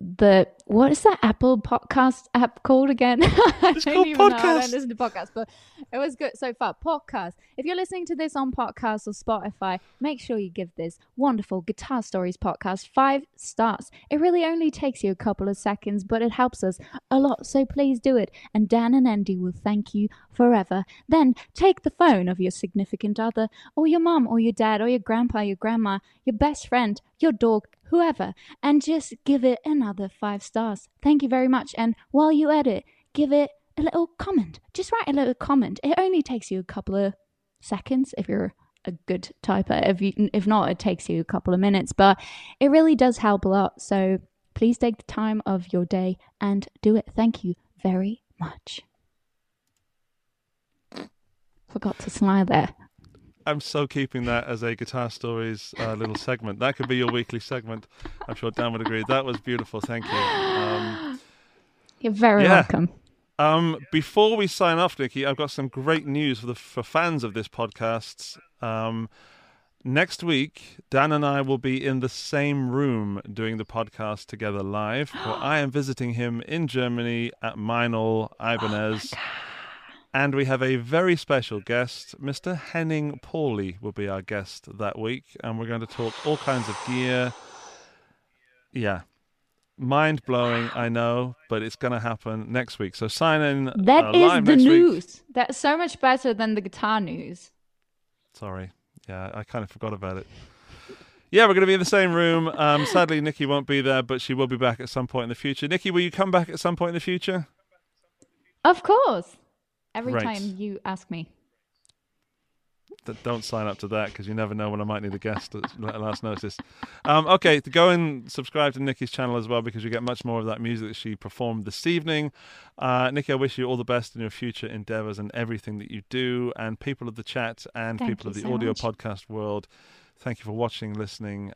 the what is that Apple podcast app called again? (laughs) I don't called even know. I don't listen to podcasts, but it was good so far. Podcast. If you're listening to this on podcast or Spotify, make sure you give this wonderful Guitar Stories podcast five stars. It really only takes you a couple of seconds, but it helps us a lot. So please do it, and Dan and Andy will thank you forever. Then take the phone of your significant other, or your mom, or your dad, or your grandpa, your grandma, your best friend, your dog, whoever, and just give it another five stars. Thank you very much. And while you edit, give it a little comment. Just write a little comment. It only takes you a couple of seconds if you're a good typer. If you, if not, it takes you a couple of minutes. But it really does help a lot. So please take the time of your day and do it. Thank you very much. Forgot to smile there. I'm so keeping that as a guitar stories uh, little segment. That could be your weekly segment. I'm sure Dan would agree. That was beautiful. Thank you. Um, You're very Yeah. welcome. um, before we sign off, Nikki, I've got some great news for the for fans of this podcast. Um, Next week, Dan and I will be in the same room doing the podcast together live. (gasps) I am visiting him in Germany at Meinl Ibanez. And we have a very special guest. Mr. Henning Pauly will be our guest that week. And we're going to talk all kinds of gear. Yeah. Mind blowing, I know, but it's going to happen next week. So sign in. That uh, is the next week. news. That's so much better than the guitar news. Sorry. Yeah, I kind of forgot about it. Yeah, we're going to be in the same room. Um, sadly, Nikki won't be there, but she will be back at some point in the future. Nikki, will you come back at some point in the future? Of course. Every Right. time you ask me. Th- Don't sign up to that because you never know when I might need a guest at last notice. Um, okay, to go and subscribe to Nikki's channel as well because you get much more of that music that she performed this evening. Uh, Nikki, I wish you all the best in your future endeavors and everything that you do. And people of the chat and Thank people of the so audio much. podcast world, thank you for watching, listening.